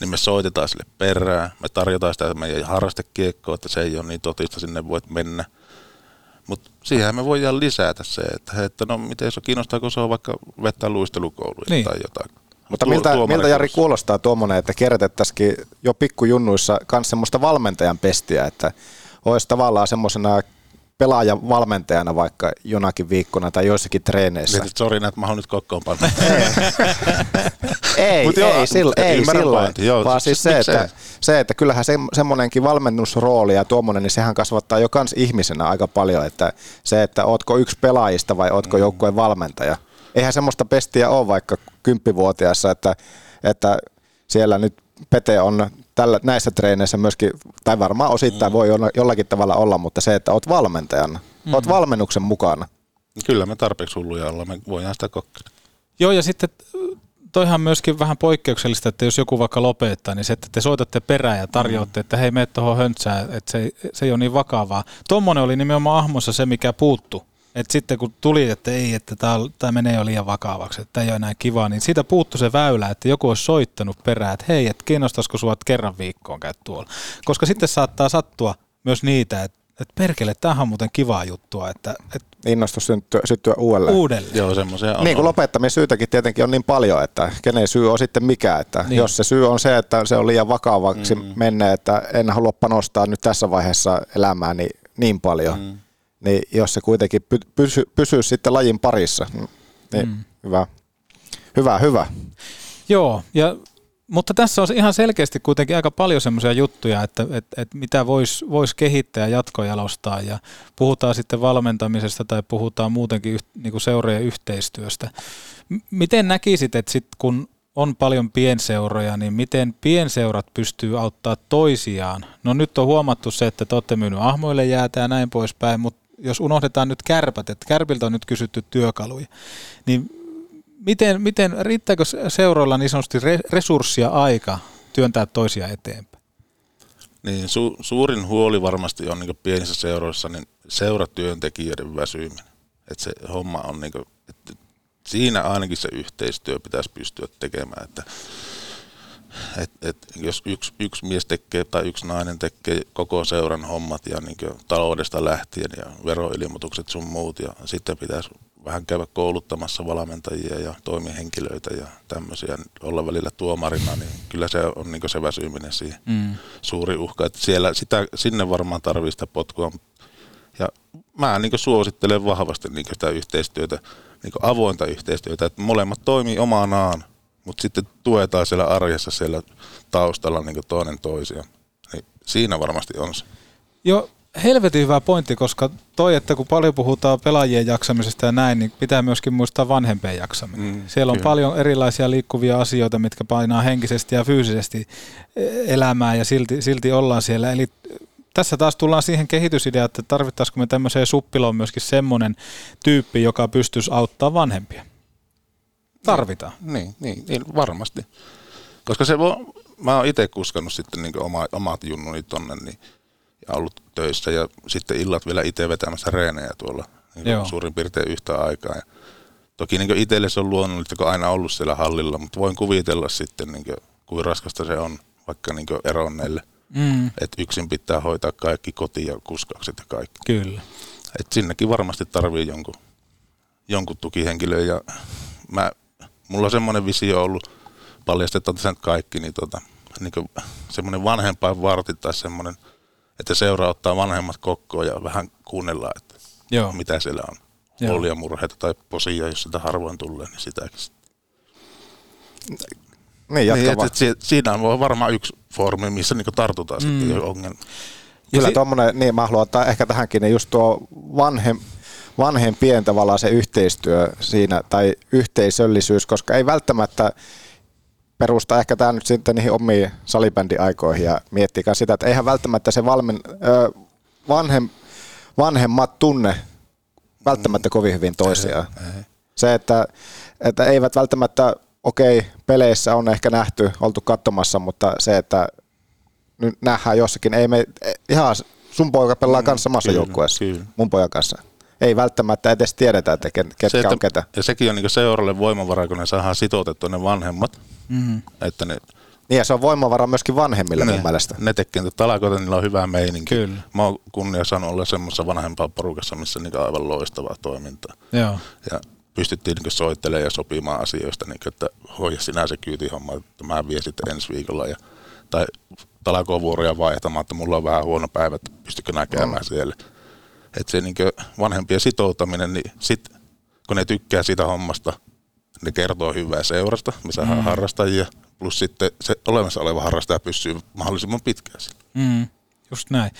niin me soitetaan sille perään, me tarjotaan sitä meidän harrastekiekkoa, että se ei ole niin totista, sinne voit mennä. Mutta siihen me voidaan lisätä se, että, he, että no miten se kiinnostaa, se on vaikka vettää luistelukouluja niin. tai jotain.
Mutta miltä, miltä Jari kuulostaa tuommoinen, että kerätettäisikin jo pikkujunnuissa myös semmoista valmentajan pestiä, että olisi tavallaan semmoisena pelaajan valmentajana vaikka jonakin viikkona tai joissakin treeneissä.
Mietit, sori, että mä nyt kokkoon
ei, Mut ei, joo, sillä, ei silloin, joo, vaan siis, siis se, että, se, että kyllähän se, semmoinenkin valmennusrooli ja tuommoinen, niin sehän kasvattaa jo kans ihmisenä aika paljon, että se, että ootko yksi pelaajista vai ootko mm. joukkueen valmentaja. Eihän semmoista pestiä ole vaikka kymppivuotiaassa, että, että siellä nyt Pete on tällä, näissä treeneissä myöskin, tai varmaan osittain mm. voi jollakin tavalla olla, mutta se, että oot valmentajana, mm. oot valmennuksen mukana.
Kyllä me tarpeeksi hulluja olla, me voidaan sitä kokeilla.
Joo, ja sitten toihan myöskin vähän poikkeuksellista, että jos joku vaikka lopettaa, niin se, että te soitatte perään ja tarjoatte, että hei, mene tuohon höntsään, että se, se ei ole niin vakavaa. Tuommoinen oli nimenomaan Ahmossa se, mikä puuttu et sitten kun tuli, että ei, että tämä menee jo liian vakavaksi, että tämä ei ole enää kivaa, niin siitä puuttu se väylä, että joku olisi soittanut perään, että hei, että kiinnostaisiko sinua kerran viikkoon käy tuolla. Koska sitten saattaa sattua myös niitä, että että perkele, tämähän on muuten kivaa juttua. Että, että
Innostus syttyä, syttyä uudelleen.
Uudelleen.
Joo, semmoisia
on. Niin kuin lopettamissyytäkin tietenkin on niin paljon, että kenen syy on sitten mikä. Että niin. Jos se syy on se, että se on liian vakavaksi mm. mennyt, että en halua panostaa nyt tässä vaiheessa elämääni niin paljon, mm niin jos se kuitenkin py- pysy, pysyy sitten lajin parissa, niin mm. hyvä, hyvä, hyvä.
Joo, ja, mutta tässä on ihan selkeästi kuitenkin aika paljon semmoisia juttuja, että, että, että mitä voisi vois kehittää ja jatkojalostaa ja puhutaan sitten valmentamisesta tai puhutaan muutenkin yh, niin kuin seurojen yhteistyöstä. M- miten näkisit, että sit kun on paljon pienseuroja, niin miten pienseurat pystyy auttaa toisiaan? No nyt on huomattu se, että te olette myynyt ahmoille jäätä ja näin poispäin, mutta jos unohdetaan nyt kärpät, että kärpiltä on nyt kysytty työkaluja, niin miten, miten riittääkö seuroilla niin sanotusti resurssia aika työntää toisia eteenpäin?
Niin, su, suurin huoli varmasti on niin pienissä seuroissa niin seuratyöntekijöiden väsyminen. Että se homma on, niin kuin, että siinä ainakin se yhteistyö pitäisi pystyä tekemään. Että, et, et, jos yksi, yksi mies tekee tai yksi nainen tekee koko seuran hommat ja niin taloudesta lähtien ja veroilmoitukset sun muut ja sitten pitäisi vähän käydä kouluttamassa valmentajia ja toimihenkilöitä ja tämmöisiä, olla välillä tuomarina, niin kyllä se on niin se väsyminen siihen mm. suuri uhka. Että siellä, sitä, sinne varmaan tarvii sitä potkua. Ja mä niin suosittelen vahvasti niin sitä yhteistyötä, niin avointa yhteistyötä, että molemmat toimii omanaan, mutta sitten tuetaan siellä arjessa siellä taustalla niin toinen toisia. Niin siinä varmasti on se.
Joo, helvetin hyvä pointti, koska toi, että kun paljon puhutaan pelaajien jaksamisesta ja näin, niin pitää myöskin muistaa vanhempien jaksaminen. Mm, Siellä on kyllä. paljon erilaisia liikkuvia asioita, mitkä painaa henkisesti ja fyysisesti elämää ja silti, silti ollaan siellä. Eli tässä taas tullaan siihen kehitysideaan, että tarvittaisiko me tämmöiseen suppiloon myöskin semmoinen tyyppi, joka pystyisi auttaa vanhempia. Tarvitaan.
Niin, niin, niin varmasti. Koska se voi, mä oon itse kuskannut sitten niin oma, omat junnuni tonne, niin ja ollut töissä ja sitten illat vielä itse vetämässä reenejä tuolla niin suurin piirtein yhtä aikaa. Ja toki niin itselle se on luonnollista, kun aina ollut siellä hallilla, mutta voin kuvitella sitten, niin kuin, kuin raskasta se on vaikka niin eronneille. Mm. Että yksin pitää hoitaa kaikki koti- ja kuskaukset ja kaikki.
Kyllä.
Et sinnekin varmasti tarvii jonkun, jonkun tukihenkilö ja mä, mulla on semmoinen visio ollut, paljastetaan tässä kaikki, niin, tota, niin semmoinen vanhempain varti tai semmoinen – että seura ottaa vanhemmat kokkoon ja vähän kuunnellaan, että Joo. mitä siellä on. Joo. murheita tai posia, jos sitä harvoin tulee, niin sitäkin.
Niin, niin että,
että siinä on varmaan yksi foorumi, missä niin tartutaan mm. sitten ongelma.
Kyllä si- tuommoinen, niin mä haluan ottaa ehkä tähänkin, niin just tuo vanhem, vanhempien tavallaan se yhteistyö siinä, tai yhteisöllisyys, koska ei välttämättä perustaa ehkä tämä nyt sitten niihin omiin salibändiaikoihin ja miettikää sitä, että eihän välttämättä se valmen, ö, vanhem, vanhemmat tunne välttämättä kovin hyvin toisiaan. Se, että, että eivät välttämättä, okei, okay, peleissä on ehkä nähty, oltu katsomassa, mutta se, että nyt nähdään jossakin, ei me, ihan sun poika pelaa mm, kanssa samassa joukkueessa, mun pojan kanssa ei välttämättä edes tiedetä, että ketkä se, että, on ketä.
Ja sekin on niin seuralle voimavara, kun ne saadaan sitoutettua ne vanhemmat. Mm. Että ne,
niin ja se on voimavara myöskin vanhemmille ne, mun mielestä.
Ne tekee niitä talakoita, niillä on hyvä meininki. Kyllä. Mä oon kunnia saanut olla semmoisessa vanhempaa porukassa, missä on niin aivan loistavaa toimintaa.
Joo.
Ja pystyttiin niin soittelemaan ja sopimaan asioista, niin että hoida sinä se kyytihomma, että mä vien sitten ensi viikolla. Ja, tai talakovuoroja vaihtamaan, että mulla on vähän huono päivä, että pystykö näkemään mm. siellä että se niin vanhempien sitoutaminen, niin sit, kun ne tykkää sitä hommasta, ne kertoo hyvää seurasta, missä mm. harrastajia, plus sitten se olemassa oleva harrastaja pysyy mahdollisimman pitkään sillä.
Mm, just näin.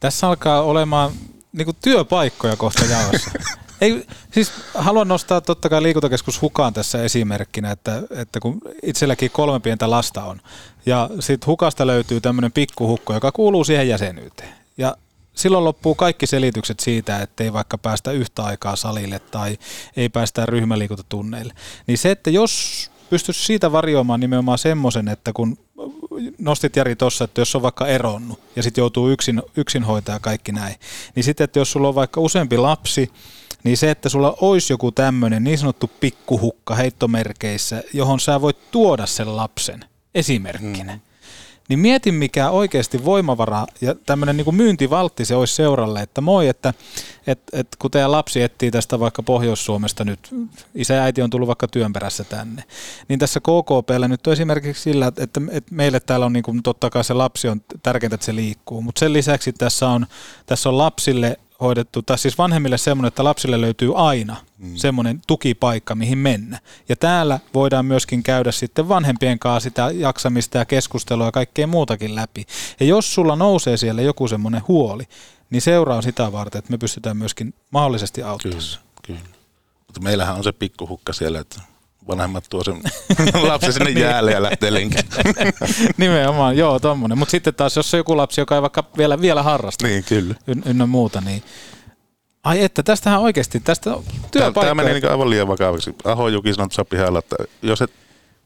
Tässä alkaa olemaan niin työpaikkoja kohta jaossa. Ei, siis haluan nostaa totta kai liikuntakeskus Hukaan tässä esimerkkinä, että, että kun itselläkin kolme pientä lasta on, ja sitten Hukasta löytyy tämmöinen pikkuhukko, joka kuuluu siihen jäsenyyteen. Ja silloin loppuu kaikki selitykset siitä, että ei vaikka päästä yhtä aikaa salille tai ei päästä ryhmäliikuntatunneille. Niin se, että jos pystyisi siitä varjoamaan nimenomaan semmoisen, että kun nostit Jari tuossa, että jos on vaikka eronnut ja sitten joutuu yksin, yksin hoitaa kaikki näin, niin sitten, että jos sulla on vaikka useampi lapsi, niin se, että sulla olisi joku tämmöinen niin sanottu pikkuhukka heittomerkeissä, johon sä voit tuoda sen lapsen esimerkkinä, mm niin mietin mikä oikeasti voimavara ja tämmöinen niin myyntivaltti se olisi seuralle, että moi, että et, et, kun teidän lapsi etsii tästä vaikka Pohjois-Suomesta nyt, isä ja äiti on tullut vaikka työn perässä tänne, niin tässä KKPllä nyt on esimerkiksi sillä, että, että, meille täällä on niin kuin, totta kai se lapsi on tärkeintä, että se liikkuu, mutta sen lisäksi tässä on, tässä on lapsille hoidettu, tai siis vanhemmille semmoinen, että lapsille löytyy aina mm. semmoinen tukipaikka, mihin mennä. Ja täällä voidaan myöskin käydä sitten vanhempien kanssa sitä jaksamista ja keskustelua ja kaikkea muutakin läpi. Ja jos sulla nousee siellä joku semmoinen huoli, niin seuraa sitä varten, että me pystytään myöskin mahdollisesti auttamaan.
Kyllä, kyllä. Mutta meillähän on se pikkuhukka siellä, että vanhemmat tuo sen lapsen sinne jäälle ja lähtee lenkille.
Nimenomaan, joo, tommonen. Mutta sitten taas, jos on joku lapsi, joka ei vaikka vielä, vielä harrasta
niin, kyllä.
Yn, ynnä muuta, niin Ai että, tästähän oikeasti, tästä työpaikkoja.
Tämä meni niin aivan liian vakavaksi. Aho Juki sanoi tuossa pihalla, että jos et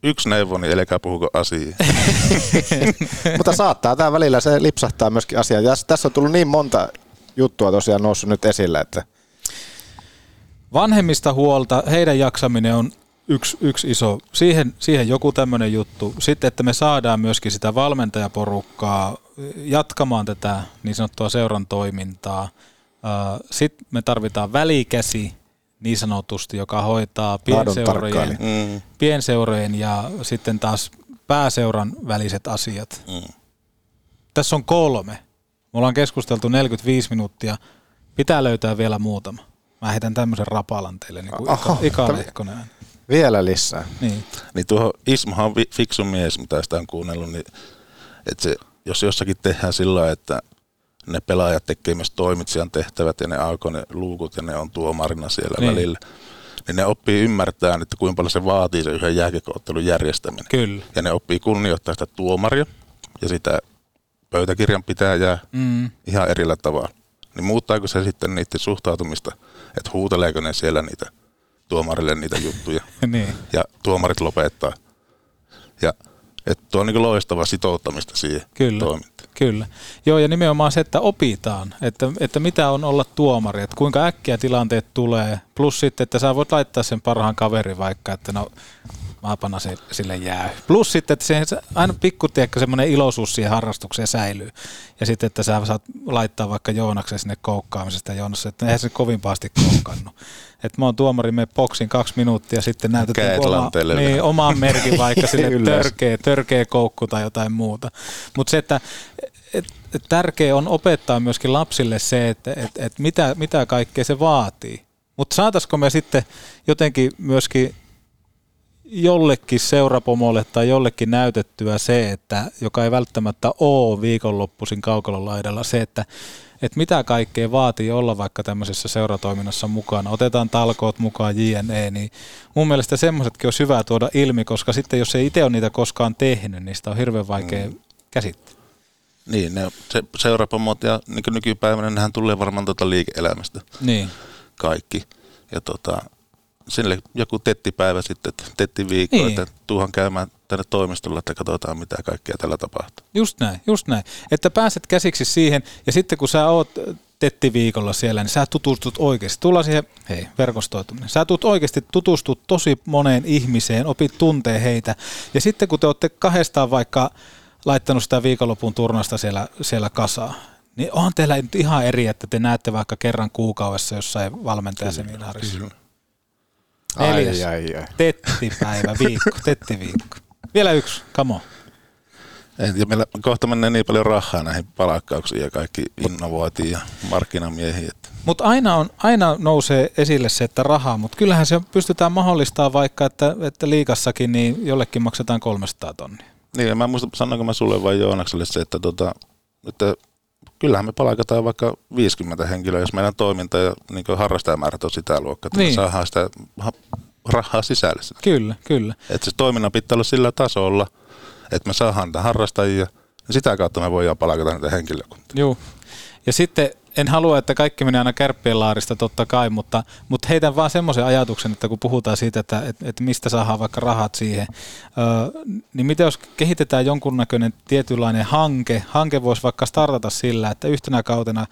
yksi neuvo, niin älkää puhuko asiaa.
Mutta saattaa tämä välillä, se lipsahtaa myöskin asiaan. Ja tässä on tullut niin monta juttua tosiaan noussut nyt esille, että
Vanhemmista huolta, heidän jaksaminen on yksi, yksi iso, siihen, siihen joku tämmöinen juttu. Sitten, että me saadaan myöskin sitä valmentajaporukkaa jatkamaan tätä niin sanottua seuran toimintaa. Sitten me tarvitaan välikäsi niin sanotusti, joka hoitaa pienseurojen,
Mm.
pienseurojen ja sitten taas pääseuran väliset asiat.
Mm.
Tässä on kolme. Me ollaan keskusteltu 45 minuuttia. Pitää löytää vielä muutama. Mä heitän tämmöisen rapalan teille, niin kuin
Aha,
Ika, Ika Lehkonen.
Vielä lisää.
Niin.
Niin tuohon Ismahan on fiksu mies, mitä sitä on kuunnellut, niin että se, jos jossakin tehdään sillä että ne pelaajat tekee myös toimitsijan tehtävät ja ne aukoo ne luukut ja ne on tuomarina siellä
Niin.
välillä, niin ne oppii ymmärtää, että kuinka paljon se vaatii se yhden jääkekoottelun järjestäminen.
Kyllä.
Ja ne oppii kunnioittaa sitä tuomaria ja sitä pöytäkirjan pitäjää
Mm.
ihan erillä tavalla. Niin muuttaako se sitten niiden suhtautumista, että huuteleeko ne siellä niitä tuomarille niitä juttuja
niin.
ja tuomarit lopettaa. Ja että tuo on niin loistava sitouttamista siihen
Kyllä.
toimintaan.
Kyllä. Joo, ja nimenomaan se, että opitaan, että, että mitä on olla tuomari, että kuinka äkkiä tilanteet tulee, plus sitten, että sä voit laittaa sen parhaan kaverin vaikka, että no maapana se, sille jää. Plus sitten, että se, aina pikku, tiedätkö, semmoinen iloisuus siihen harrastukseen säilyy. Ja sitten, että sä saat laittaa vaikka Joonaksen sinne koukkaamisesta Joonassa, että eihän se kovin pahasti koukkannut. Että mä oon tuomari, me boksin kaksi minuuttia, sitten joku oma, niin, omaan merkin vaikka sille törkeä, törkeä koukku tai jotain muuta. Mutta se, että et, et tärkeä on opettaa myöskin lapsille se, että et, et mitä, mitä kaikkea se vaatii. Mutta saataisiko me sitten jotenkin myöskin jollekin seurapomolle tai jollekin näytettyä se, että joka ei välttämättä ole viikonloppuisin kaukalon laidalla, se, että, että mitä kaikkea vaatii olla vaikka tämmöisessä seuratoiminnassa mukana. Otetaan talkoot mukaan JNE, niin mun mielestä semmoisetkin olisi hyvä tuoda ilmi, koska sitten jos ei itse ole niitä koskaan tehnyt, niin sitä on hirveän vaikea mm. käsittää.
Niin, ne, se seurapomot ja niin nykypäivänä nehän tulee varmaan tuota liike-elämästä
Niin.
kaikki. Ja tota, sille joku tettipäivä sitten, tettiviikko,
niin.
että tuuhan käymään tänne toimistolle, että katsotaan mitä kaikkea tällä tapahtuu.
Just näin, just näin. Että pääset käsiksi siihen, ja sitten kun sä oot tettiviikolla siellä, niin sä tutustut oikeasti. Tullaan siihen, hei, verkostoituminen. Sä tulet oikeasti tutustut tosi moneen ihmiseen, opit tuntee heitä. Ja sitten kun te olette kahdestaan vaikka laittanut sitä viikonlopun turnasta siellä, siellä kasaa, niin on teillä nyt ihan eri, että te näette vaikka kerran kuukaudessa jossain valmentajaseminaarissa. Neljäs.
Ai, ai, ai.
Tettipäivä, viikko, tettiviikko. Vielä yksi, come on.
Et, ja meillä kohta menee niin paljon rahaa näihin palkkauksiin ja kaikki innovointiin ja markkinamiehiin.
Mutta aina, on, aina nousee esille se, että rahaa, mutta kyllähän se pystytään mahdollistamaan vaikka, että, että liikassakin niin jollekin maksetaan 300 tonnia.
Niin, ja mä en muista, sanoinko mä sulle vai Joonakselle se, että, tota, että kyllähän me palkataan vaikka 50 henkilöä, jos meidän toiminta ja niin harrastajamäärät on sitä luokkaa, että
Niin.
me saadaan sitä rahaa sisälle. Sitä.
Kyllä, kyllä.
Että se toiminnan pitää olla sillä tasolla, että me saadaan niitä harrastajia, ja sitä kautta me voidaan palkata niitä henkilökuntia.
Joo. Ja sitten en halua, että kaikki menee aina kärppien laarista totta kai, mutta, mutta heitän vaan semmoisen ajatuksen, että kun puhutaan siitä, että, että, että mistä saadaan vaikka rahat siihen, öö, niin mitä jos kehitetään jonkunnäköinen tietynlainen hanke, hanke voisi vaikka startata sillä, että yhtenä kautena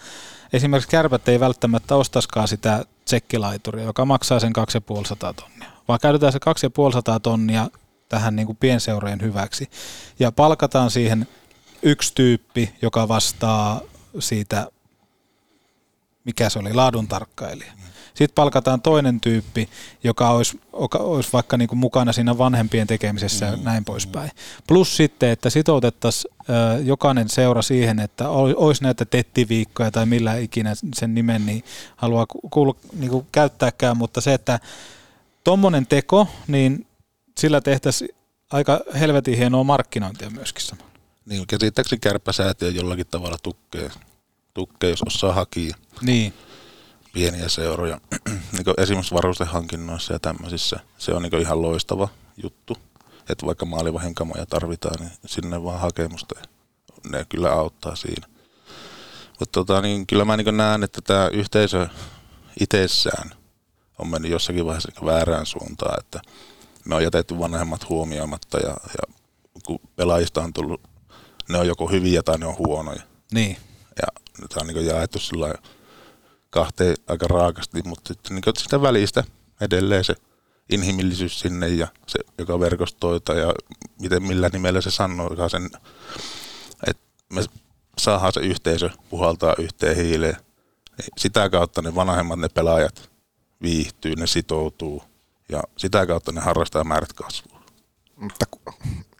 esimerkiksi kärpät ei välttämättä ostaskaan sitä tsekkilaituria, joka maksaa sen 2500 tonnia, vaan käytetään se 2500 tonnia tähän niin kuin pienseurojen hyväksi ja palkataan siihen yksi tyyppi, joka vastaa siitä, mikä se oli, laadun tarkkailija. Sitten palkataan toinen tyyppi, joka olisi, joka olisi vaikka niin kuin mukana siinä vanhempien tekemisessä ja näin poispäin. Plus sitten, että sitoutettaisiin jokainen seura siihen, että ol- olisi näitä tettiviikkoja tai millä ikinä sen nimen niin haluaa ku- kuulu, niin kuin käyttääkään, mutta se, että tuommoinen teko, niin sillä tehtäisiin aika helvetin hienoa markkinointia myöskin samalla.
Niin, käsittääkseni kärppäsäätiö jollakin tavalla tukkee, tukkee jos osaa hakia
Niin.
Pieniä seuroja. niin esimerkiksi varustehankinnoissa ja tämmöisissä. Se on niin ihan loistava juttu. Että vaikka maalivahinkamoja tarvitaan, niin sinne vaan hakemusta. ja Ne kyllä auttaa siinä. Mutta tota, niin kyllä mä niin näen, että tämä yhteisö itsessään on mennyt jossakin vaiheessa niin väärään suuntaan, että me on jätetty vanhemmat huomioimatta ja, ja kun pelaajista on tullut, ne on joko hyviä tai ne on huonoja.
Niin.
Ja nyt on niin jaettu sillä lailla kahteen aika raakasti, mutta sitten niin sitä välistä edelleen se inhimillisyys sinne ja se, joka verkostoita ja miten, millä nimellä se sanoo sen, että me saadaan se yhteisö puhaltaa yhteen hiileen. Niin sitä kautta ne vanhemmat, ne pelaajat viihtyy, ne sitoutuu ja sitä kautta ne harrastajamäärät kasvaa.
Mutta ku-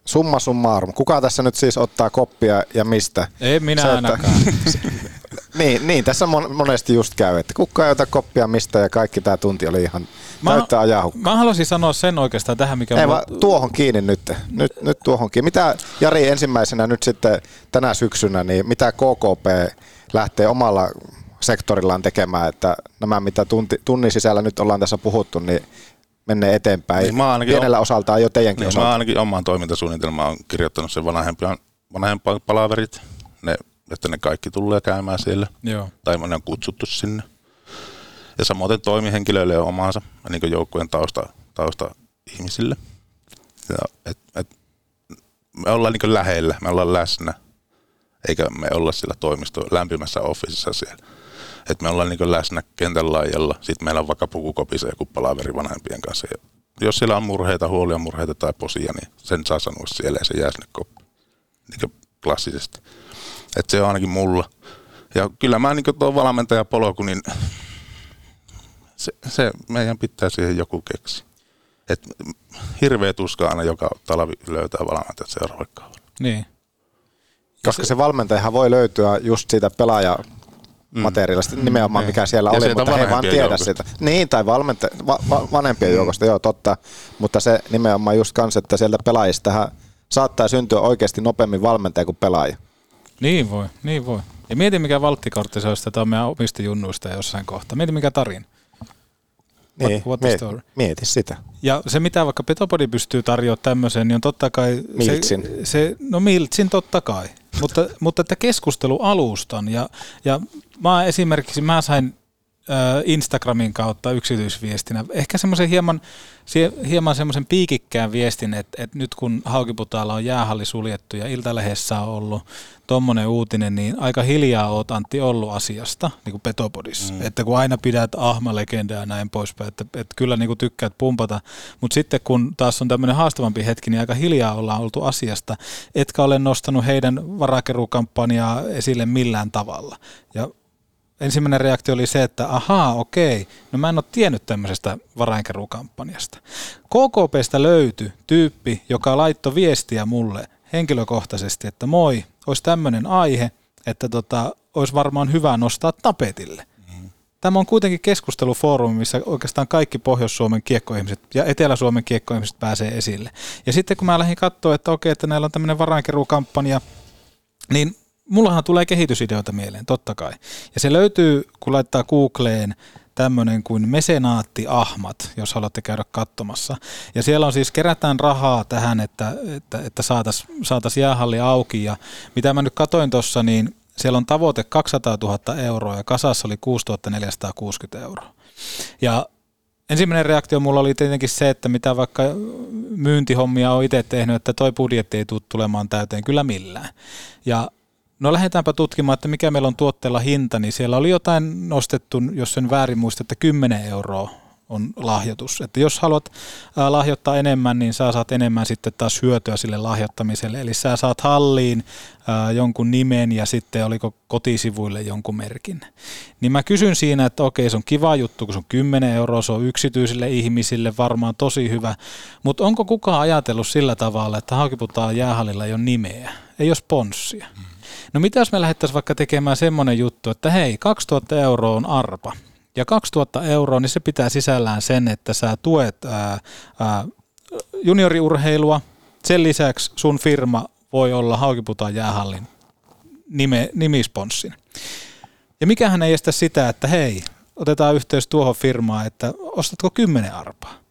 summa summarum, kuka tässä nyt siis ottaa koppia ja mistä?
Ei minä
Se, että-
ainakaan.
niin, niin, tässä mon- monesti just käy, että kuka ei ota koppia mistä ja kaikki tämä tunti oli ihan
Mä-
täyttä ajahukkaa.
Mä haluaisin sanoa sen oikeastaan tähän, mikä
Ei
mulla-
vaan tuohon kiinni nyt. nyt. Nyt tuohon kiinni. Mitä Jari ensimmäisenä nyt sitten tänä syksynä, niin mitä KKP lähtee omalla sektorillaan tekemään, että nämä mitä tunti, tunnin sisällä nyt ollaan tässä puhuttu, niin menee eteenpäin.
Niin mä ainakin
Pienellä
o-
osaltaan jo teidänkin
Niin,
osalta.
mä ainakin omaan toimintasuunnitelmaan on kirjoittanut sen vanhempien, vanhempien palaverit, ne, että ne kaikki tulee käymään siellä.
Joo.
Tai ne on kutsuttu sinne. Ja samoin toimihenkilöille on omansa, niin kuin joukkueen tausta, tausta ihmisille. Ja, et, et, me ollaan niin lähellä, me ollaan läsnä, eikä me olla sillä toimisto lämpimässä officeissa siellä. Et me ollaan niin läsnä kentän laajalla, sitten meillä on vaikka pukukopissa joku palaveri vanhempien kanssa. Ja jos siellä on murheita, huolia, murheita tai posia, niin sen saa sanoa siellä ja se jää sinne koppiin. Niin klassisesti. Et se on ainakin mulla. Ja kyllä mä niin tuo valmentajapolku, niin se, se, meidän pitää siihen joku keksiä. Et hirveä tuska aina joka talvi löytää valmentajat seuraavalle kaudelle.
Niin.
Koska se valmentajahan voi löytyä just siitä pelaaja materiaalista, nimenomaan mikä siellä
Mm. Ja
oli, mutta he ei vaan tiedä
joukosta.
sitä. Niin, tai valmenta- va- va- vanhempien joukosta, joo totta. Mutta se nimenomaan just kans, että sieltä pelaajistahan saattaa syntyä oikeasti nopeammin valmentaja kuin pelaaja.
Niin voi, niin voi. Ja mieti mikä valttikortti se olisi tätä meidän omista junnuista jossain kohtaa. Mieti mikä tarina. What,
Niin,
what
mieti,
story?
mieti sitä.
Ja se mitä vaikka Petopodi pystyy tarjoamaan tämmöiseen, niin on totta kai...
Miltsin.
Se, se, no Miltsin totta kai. mutta, mutta että keskustelualustan ja, ja mä esimerkiksi mä sain Instagramin kautta yksityisviestinä ehkä semmoisen hieman, hieman semmoisen piikikkään viestin, että, että nyt kun Haukiputaalla on jäähalli suljettu ja Iltalehdessä on ollut tommonen uutinen, niin aika hiljaa oot Antti ollut asiasta, niin kuin Petopodissa. Mm. Että kun aina pidät ahma-legendaa ja näin poispäin, että, että kyllä niin kuin tykkäät pumpata, mutta sitten kun taas on tämmöinen haastavampi hetki, niin aika hiljaa ollaan oltu asiasta, etkä ole nostanut heidän varakerukampanjaa esille millään tavalla. Ja ensimmäinen reaktio oli se, että ahaa, okei, no mä en ole tiennyt tämmöisestä varainkeruukampanjasta. KKPstä löytyi tyyppi, joka laittoi viestiä mulle henkilökohtaisesti, että moi, olisi tämmöinen aihe, että tota, olisi varmaan hyvä nostaa tapetille. Tämä on kuitenkin keskustelufoorumi, missä oikeastaan kaikki Pohjois-Suomen kiekkoihmiset ja Etelä-Suomen kiekkoihmiset pääsee esille. Ja sitten kun mä lähdin katsoa, että okei, että näillä on tämmöinen varainkeruukampanja, niin mullahan tulee kehitysideoita mieleen, totta kai. Ja se löytyy, kun laittaa Googleen tämmöinen kuin Mesenaatti Ahmat, jos haluatte käydä katsomassa. Ja siellä on siis, kerätään rahaa tähän, että, että, että saataisiin saatais jäähalli auki. Ja mitä mä nyt katoin tuossa, niin siellä on tavoite 200 000 euroa ja kasassa oli 6 460 euroa. Ja ensimmäinen reaktio mulla oli tietenkin se, että mitä vaikka myyntihommia on itse tehnyt, että toi budjetti ei tule tulemaan täyteen kyllä millään. Ja no lähdetäänpä tutkimaan, että mikä meillä on tuotteella hinta, niin siellä oli jotain nostettu, jos sen väärin muista, että 10 euroa on lahjoitus. Että jos haluat lahjoittaa enemmän, niin sä saat enemmän sitten taas hyötyä sille lahjoittamiselle. Eli sä saat halliin jonkun nimen ja sitten oliko kotisivuille jonkun merkin. Niin mä kysyn siinä, että okei se on kiva juttu, kun se on 10 euroa, se on yksityisille ihmisille varmaan tosi hyvä. Mutta onko kukaan ajatellut sillä tavalla, että Haukiputaan jäähallilla ole nimeä, ei ole sponssia? No mitä jos me lähdettäisiin vaikka tekemään semmoinen juttu, että hei, 2000 euroa on arpa. Ja 2000 euroa, niin se pitää sisällään sen, että sä tuet ää, ää, junioriurheilua. Sen lisäksi sun firma voi olla Haukiputaan jäähallin nime, nimisponssin. Ja mikähän ei estä sitä, että hei, otetaan yhteys tuohon firmaan, että ostatko 10 arpaa.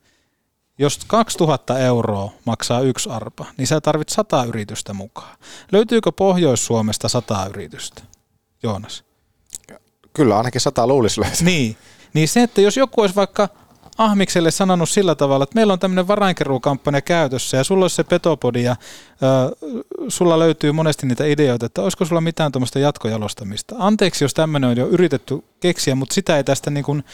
Jos 2000 euroa maksaa yksi arpa, niin sä tarvit 100 yritystä mukaan. Löytyykö Pohjois-Suomesta 100 yritystä? Joonas.
Kyllä ainakin sata luulisi löytyä.
Niin. Niin se, että jos joku olisi vaikka Ahmikselle sanonut sillä tavalla, että meillä on tämmöinen varainkeruukampanja käytössä ja sulla olisi se petopodi ja ö, sulla löytyy monesti niitä ideoita, että olisiko sulla mitään tuommoista jatkojalostamista. Anteeksi, jos tämmöinen on jo yritetty keksiä, mutta sitä ei tästä niin kuin,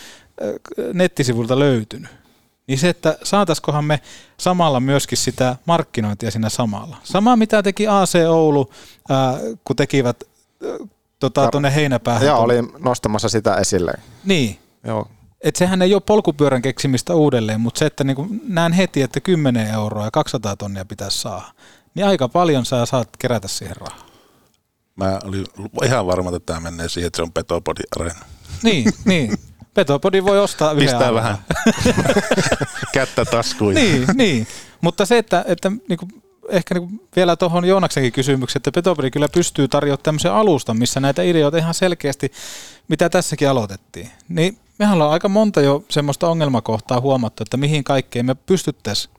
ö, nettisivulta löytynyt. Niin se, että saataskohan me samalla myöskin sitä markkinointia siinä samalla. Sama mitä teki AC Oulu, ää, kun tekivät tota, tuonne heinäpäähän.
Joo, olin nostamassa sitä esille.
Niin.
Joo.
Et sehän ei ole polkupyörän keksimistä uudelleen, mutta se, että niinku näen heti, että 10 euroa ja 200 tonnia pitäisi saada, niin aika paljon sä saat kerätä siihen rahaa.
Mä olin ihan varma, että tämä menee siihen, että se on Petopodi Arena.
Niin, niin. Petopodi voi ostaa yhden
Pistää vähän kättä taskuun.
niin, niin. Mutta se, että, että niinku, ehkä niinku vielä tuohon Joonaksenkin kysymykseen, että Petopodi kyllä pystyy tarjoamaan tämmöisen alustan, missä näitä ideoita ihan selkeästi, mitä tässäkin aloitettiin. Niin mehän ollaan aika monta jo semmoista ongelmakohtaa huomattu, että mihin kaikkeen me pystyttäisiin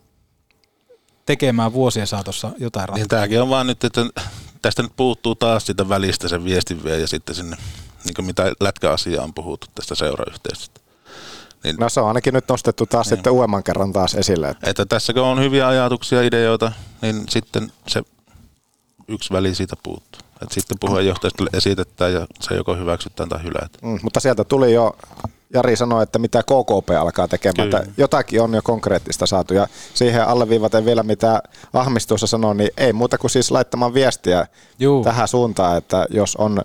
tekemään vuosien saatossa jotain ratkaisua.
Niin tämäkin on vaan nyt, että tästä nyt puuttuu taas sitä välistä se viestin vie ja sitten sinne, niin kuin mitä lätkäasiaa on puhuttu tästä seurayhteistyöstä. Niin,
No se on ainakin nyt nostettu taas niin. sitten uudemman kerran taas esille. Että
että tässä kun on hyviä ajatuksia, ideoita, niin sitten se yksi väli siitä puuttuu. Että sitten puheenjohtajalle esitetään ja se joko hyväksytään tai hylätään.
Mm, mutta sieltä tuli jo, Jari sanoi, että mitä KKP alkaa tekemään.
Kyllä.
Että jotakin on jo konkreettista saatu. Ja siihen alleviivaten vielä, mitä Ahmis tuossa sanoi, niin ei muuta kuin siis laittamaan viestiä
Juu.
tähän suuntaan, että jos on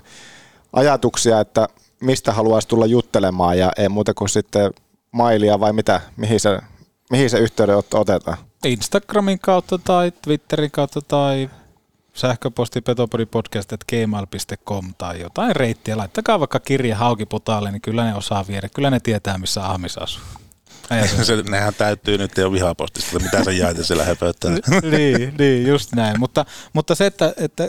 ajatuksia, että mistä haluaisi tulla juttelemaan ja ei muuta kuin sitten mailia vai mitä, mihin se, mihin se yhteydenotto otetaan.
Instagramin kautta tai Twitterin kautta tai sähköposti petopodipodcast.gmail.com tai jotain reittiä. Laittakaa vaikka kirja Haukiputaalle, niin kyllä ne osaa viedä. Kyllä ne tietää, missä Ahmis asuu. Se-
se, nehän täytyy nyt jo vihapostista, mitä se jaita siellä höpöttää.
niin, niin, just näin. Mutta, mutta se, että, että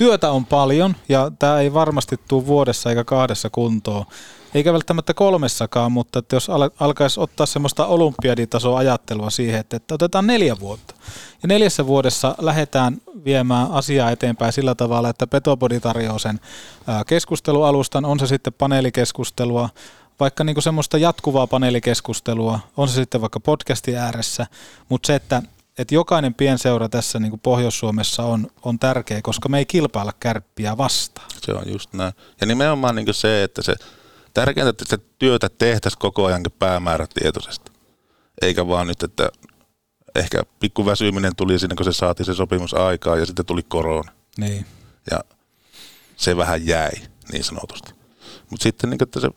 työtä on paljon ja tämä ei varmasti tule vuodessa eikä kahdessa kuntoon, eikä välttämättä kolmessakaan, mutta että jos al- alkaisi ottaa semmoista olympiaditasoa ajattelua siihen, että, että otetaan neljä vuotta. Ja neljässä vuodessa lähdetään viemään asiaa eteenpäin sillä tavalla, että Petopodi tarjoaa sen keskustelualustan, on se sitten paneelikeskustelua, vaikka niinku semmoista jatkuvaa paneelikeskustelua, on se sitten vaikka podcastin ääressä, mutta se, että että jokainen pienseura tässä niin kuin Pohjois-Suomessa on, on tärkeä, koska me ei kilpailla kärppiä vastaan.
Se on just näin. Ja nimenomaan niin se, että se tärkeintä, että se työtä tehtäisiin koko ajan päämäärätietoisesti. Eikä vaan nyt, että ehkä pikku väsyminen tuli siinä, kun se saatiin se sopimus aikaa ja sitten tuli korona.
Niin.
Ja se vähän jäi, niin sanotusti. Mutta sitten, niin että se,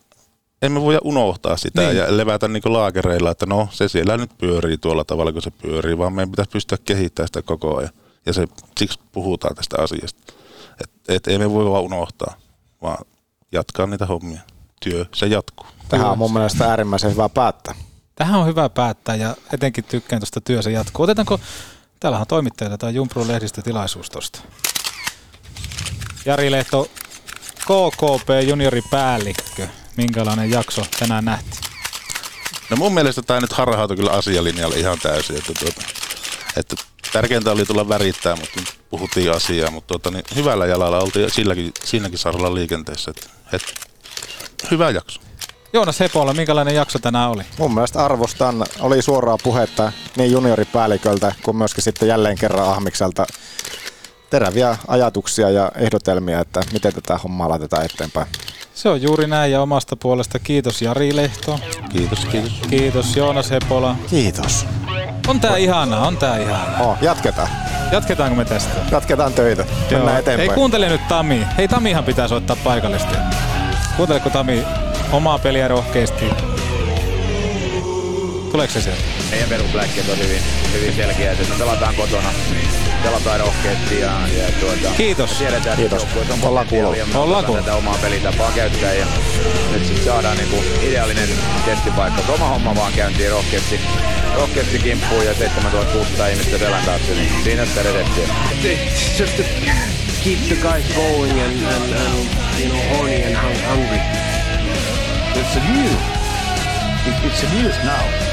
emme voi unohtaa sitä
Niin.
ja levätä niin laakereilla, että no se siellä nyt pyörii tuolla tavalla, kun se pyörii, vaan meidän pitäisi pystyä kehittämään sitä koko ajan. Ja se, siksi puhutaan tästä asiasta. Että et emme voi vaan unohtaa, vaan jatkaa niitä hommia. Työ, se jatkuu.
Tähän on mun mielestä äärimmäisen hyvä päättää.
Tähän on hyvä päättää ja etenkin tykkään tuosta työssä jatkuu. Otetaanko, täällähän on toimittajilla tai Jumpru lehdistötilaisuus tuosta. Jari Lehto, KKP junioripäällikkö. Minkälainen jakso tänään nähtiin?
No mun mielestä tämä nyt harhautui kyllä asialinjalle ihan täysin. Että, tuota, että tärkeintä oli tulla värittää, mutta nyt puhuttiin asiaa, mutta tuota, niin hyvällä jalalla oltiin silläkin, siinäkin saralla liikenteessä. Että, että hyvä jakso.
Joonas Hepola, minkälainen jakso tänään oli?
Mun mielestä arvostan, oli suoraa puhetta niin junioripäälliköltä kuin myöskin sitten jälleen kerran Ahmikselta teräviä ajatuksia ja ehdotelmia, että miten tätä hommaa laitetaan eteenpäin.
Se on juuri näin ja omasta puolesta kiitos Jari Lehto.
Kiitos, kiitos.
Kiitos Joonas Hepola.
Kiitos.
On tää ihanaa, on tää ihanaa.
Oh, jatketaan.
Jatketaanko me tästä?
Jatketaan töitä. Mennään
Joo.
eteenpäin.
Hei kuuntele nyt Tami. Hei Tamihan pitää soittaa paikallisesti. Kuunteleko Tami omaa peliä rohkeasti? Tuleeko se sieltä?
Meidän perusläkkeet on hyvin, hyvin selkeät, että me pelataan kotona, pelataan rohkeasti ja, ja tuota,
Kiitos.
tiedetään,
Kiitos.
että on
Ollaan kuulolla.
me
Ollaan kuulolla.
tätä omaa pelitapaa käyttää ja nyt sitten saadaan niinku ideaalinen testipaikka. Oma homma vaan käyntiin rohkeasti, rohkeasti kimppuun ja 7600 ihmistä selän taakse, niin siinä sitä reseptiä.
It's just to keep the guys going and, and, and you know horny and hung- hungry.
It's a news. It, it's a news now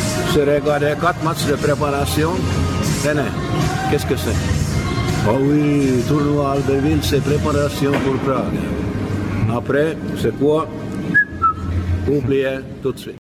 J'ai regardé quatre matchs de préparation. Tenez, qu'est-ce que c'est? Oh oui, tournoi Albertville, c'est préparation pour Prague. Après, c'est quoi? Oubliez tout de suite.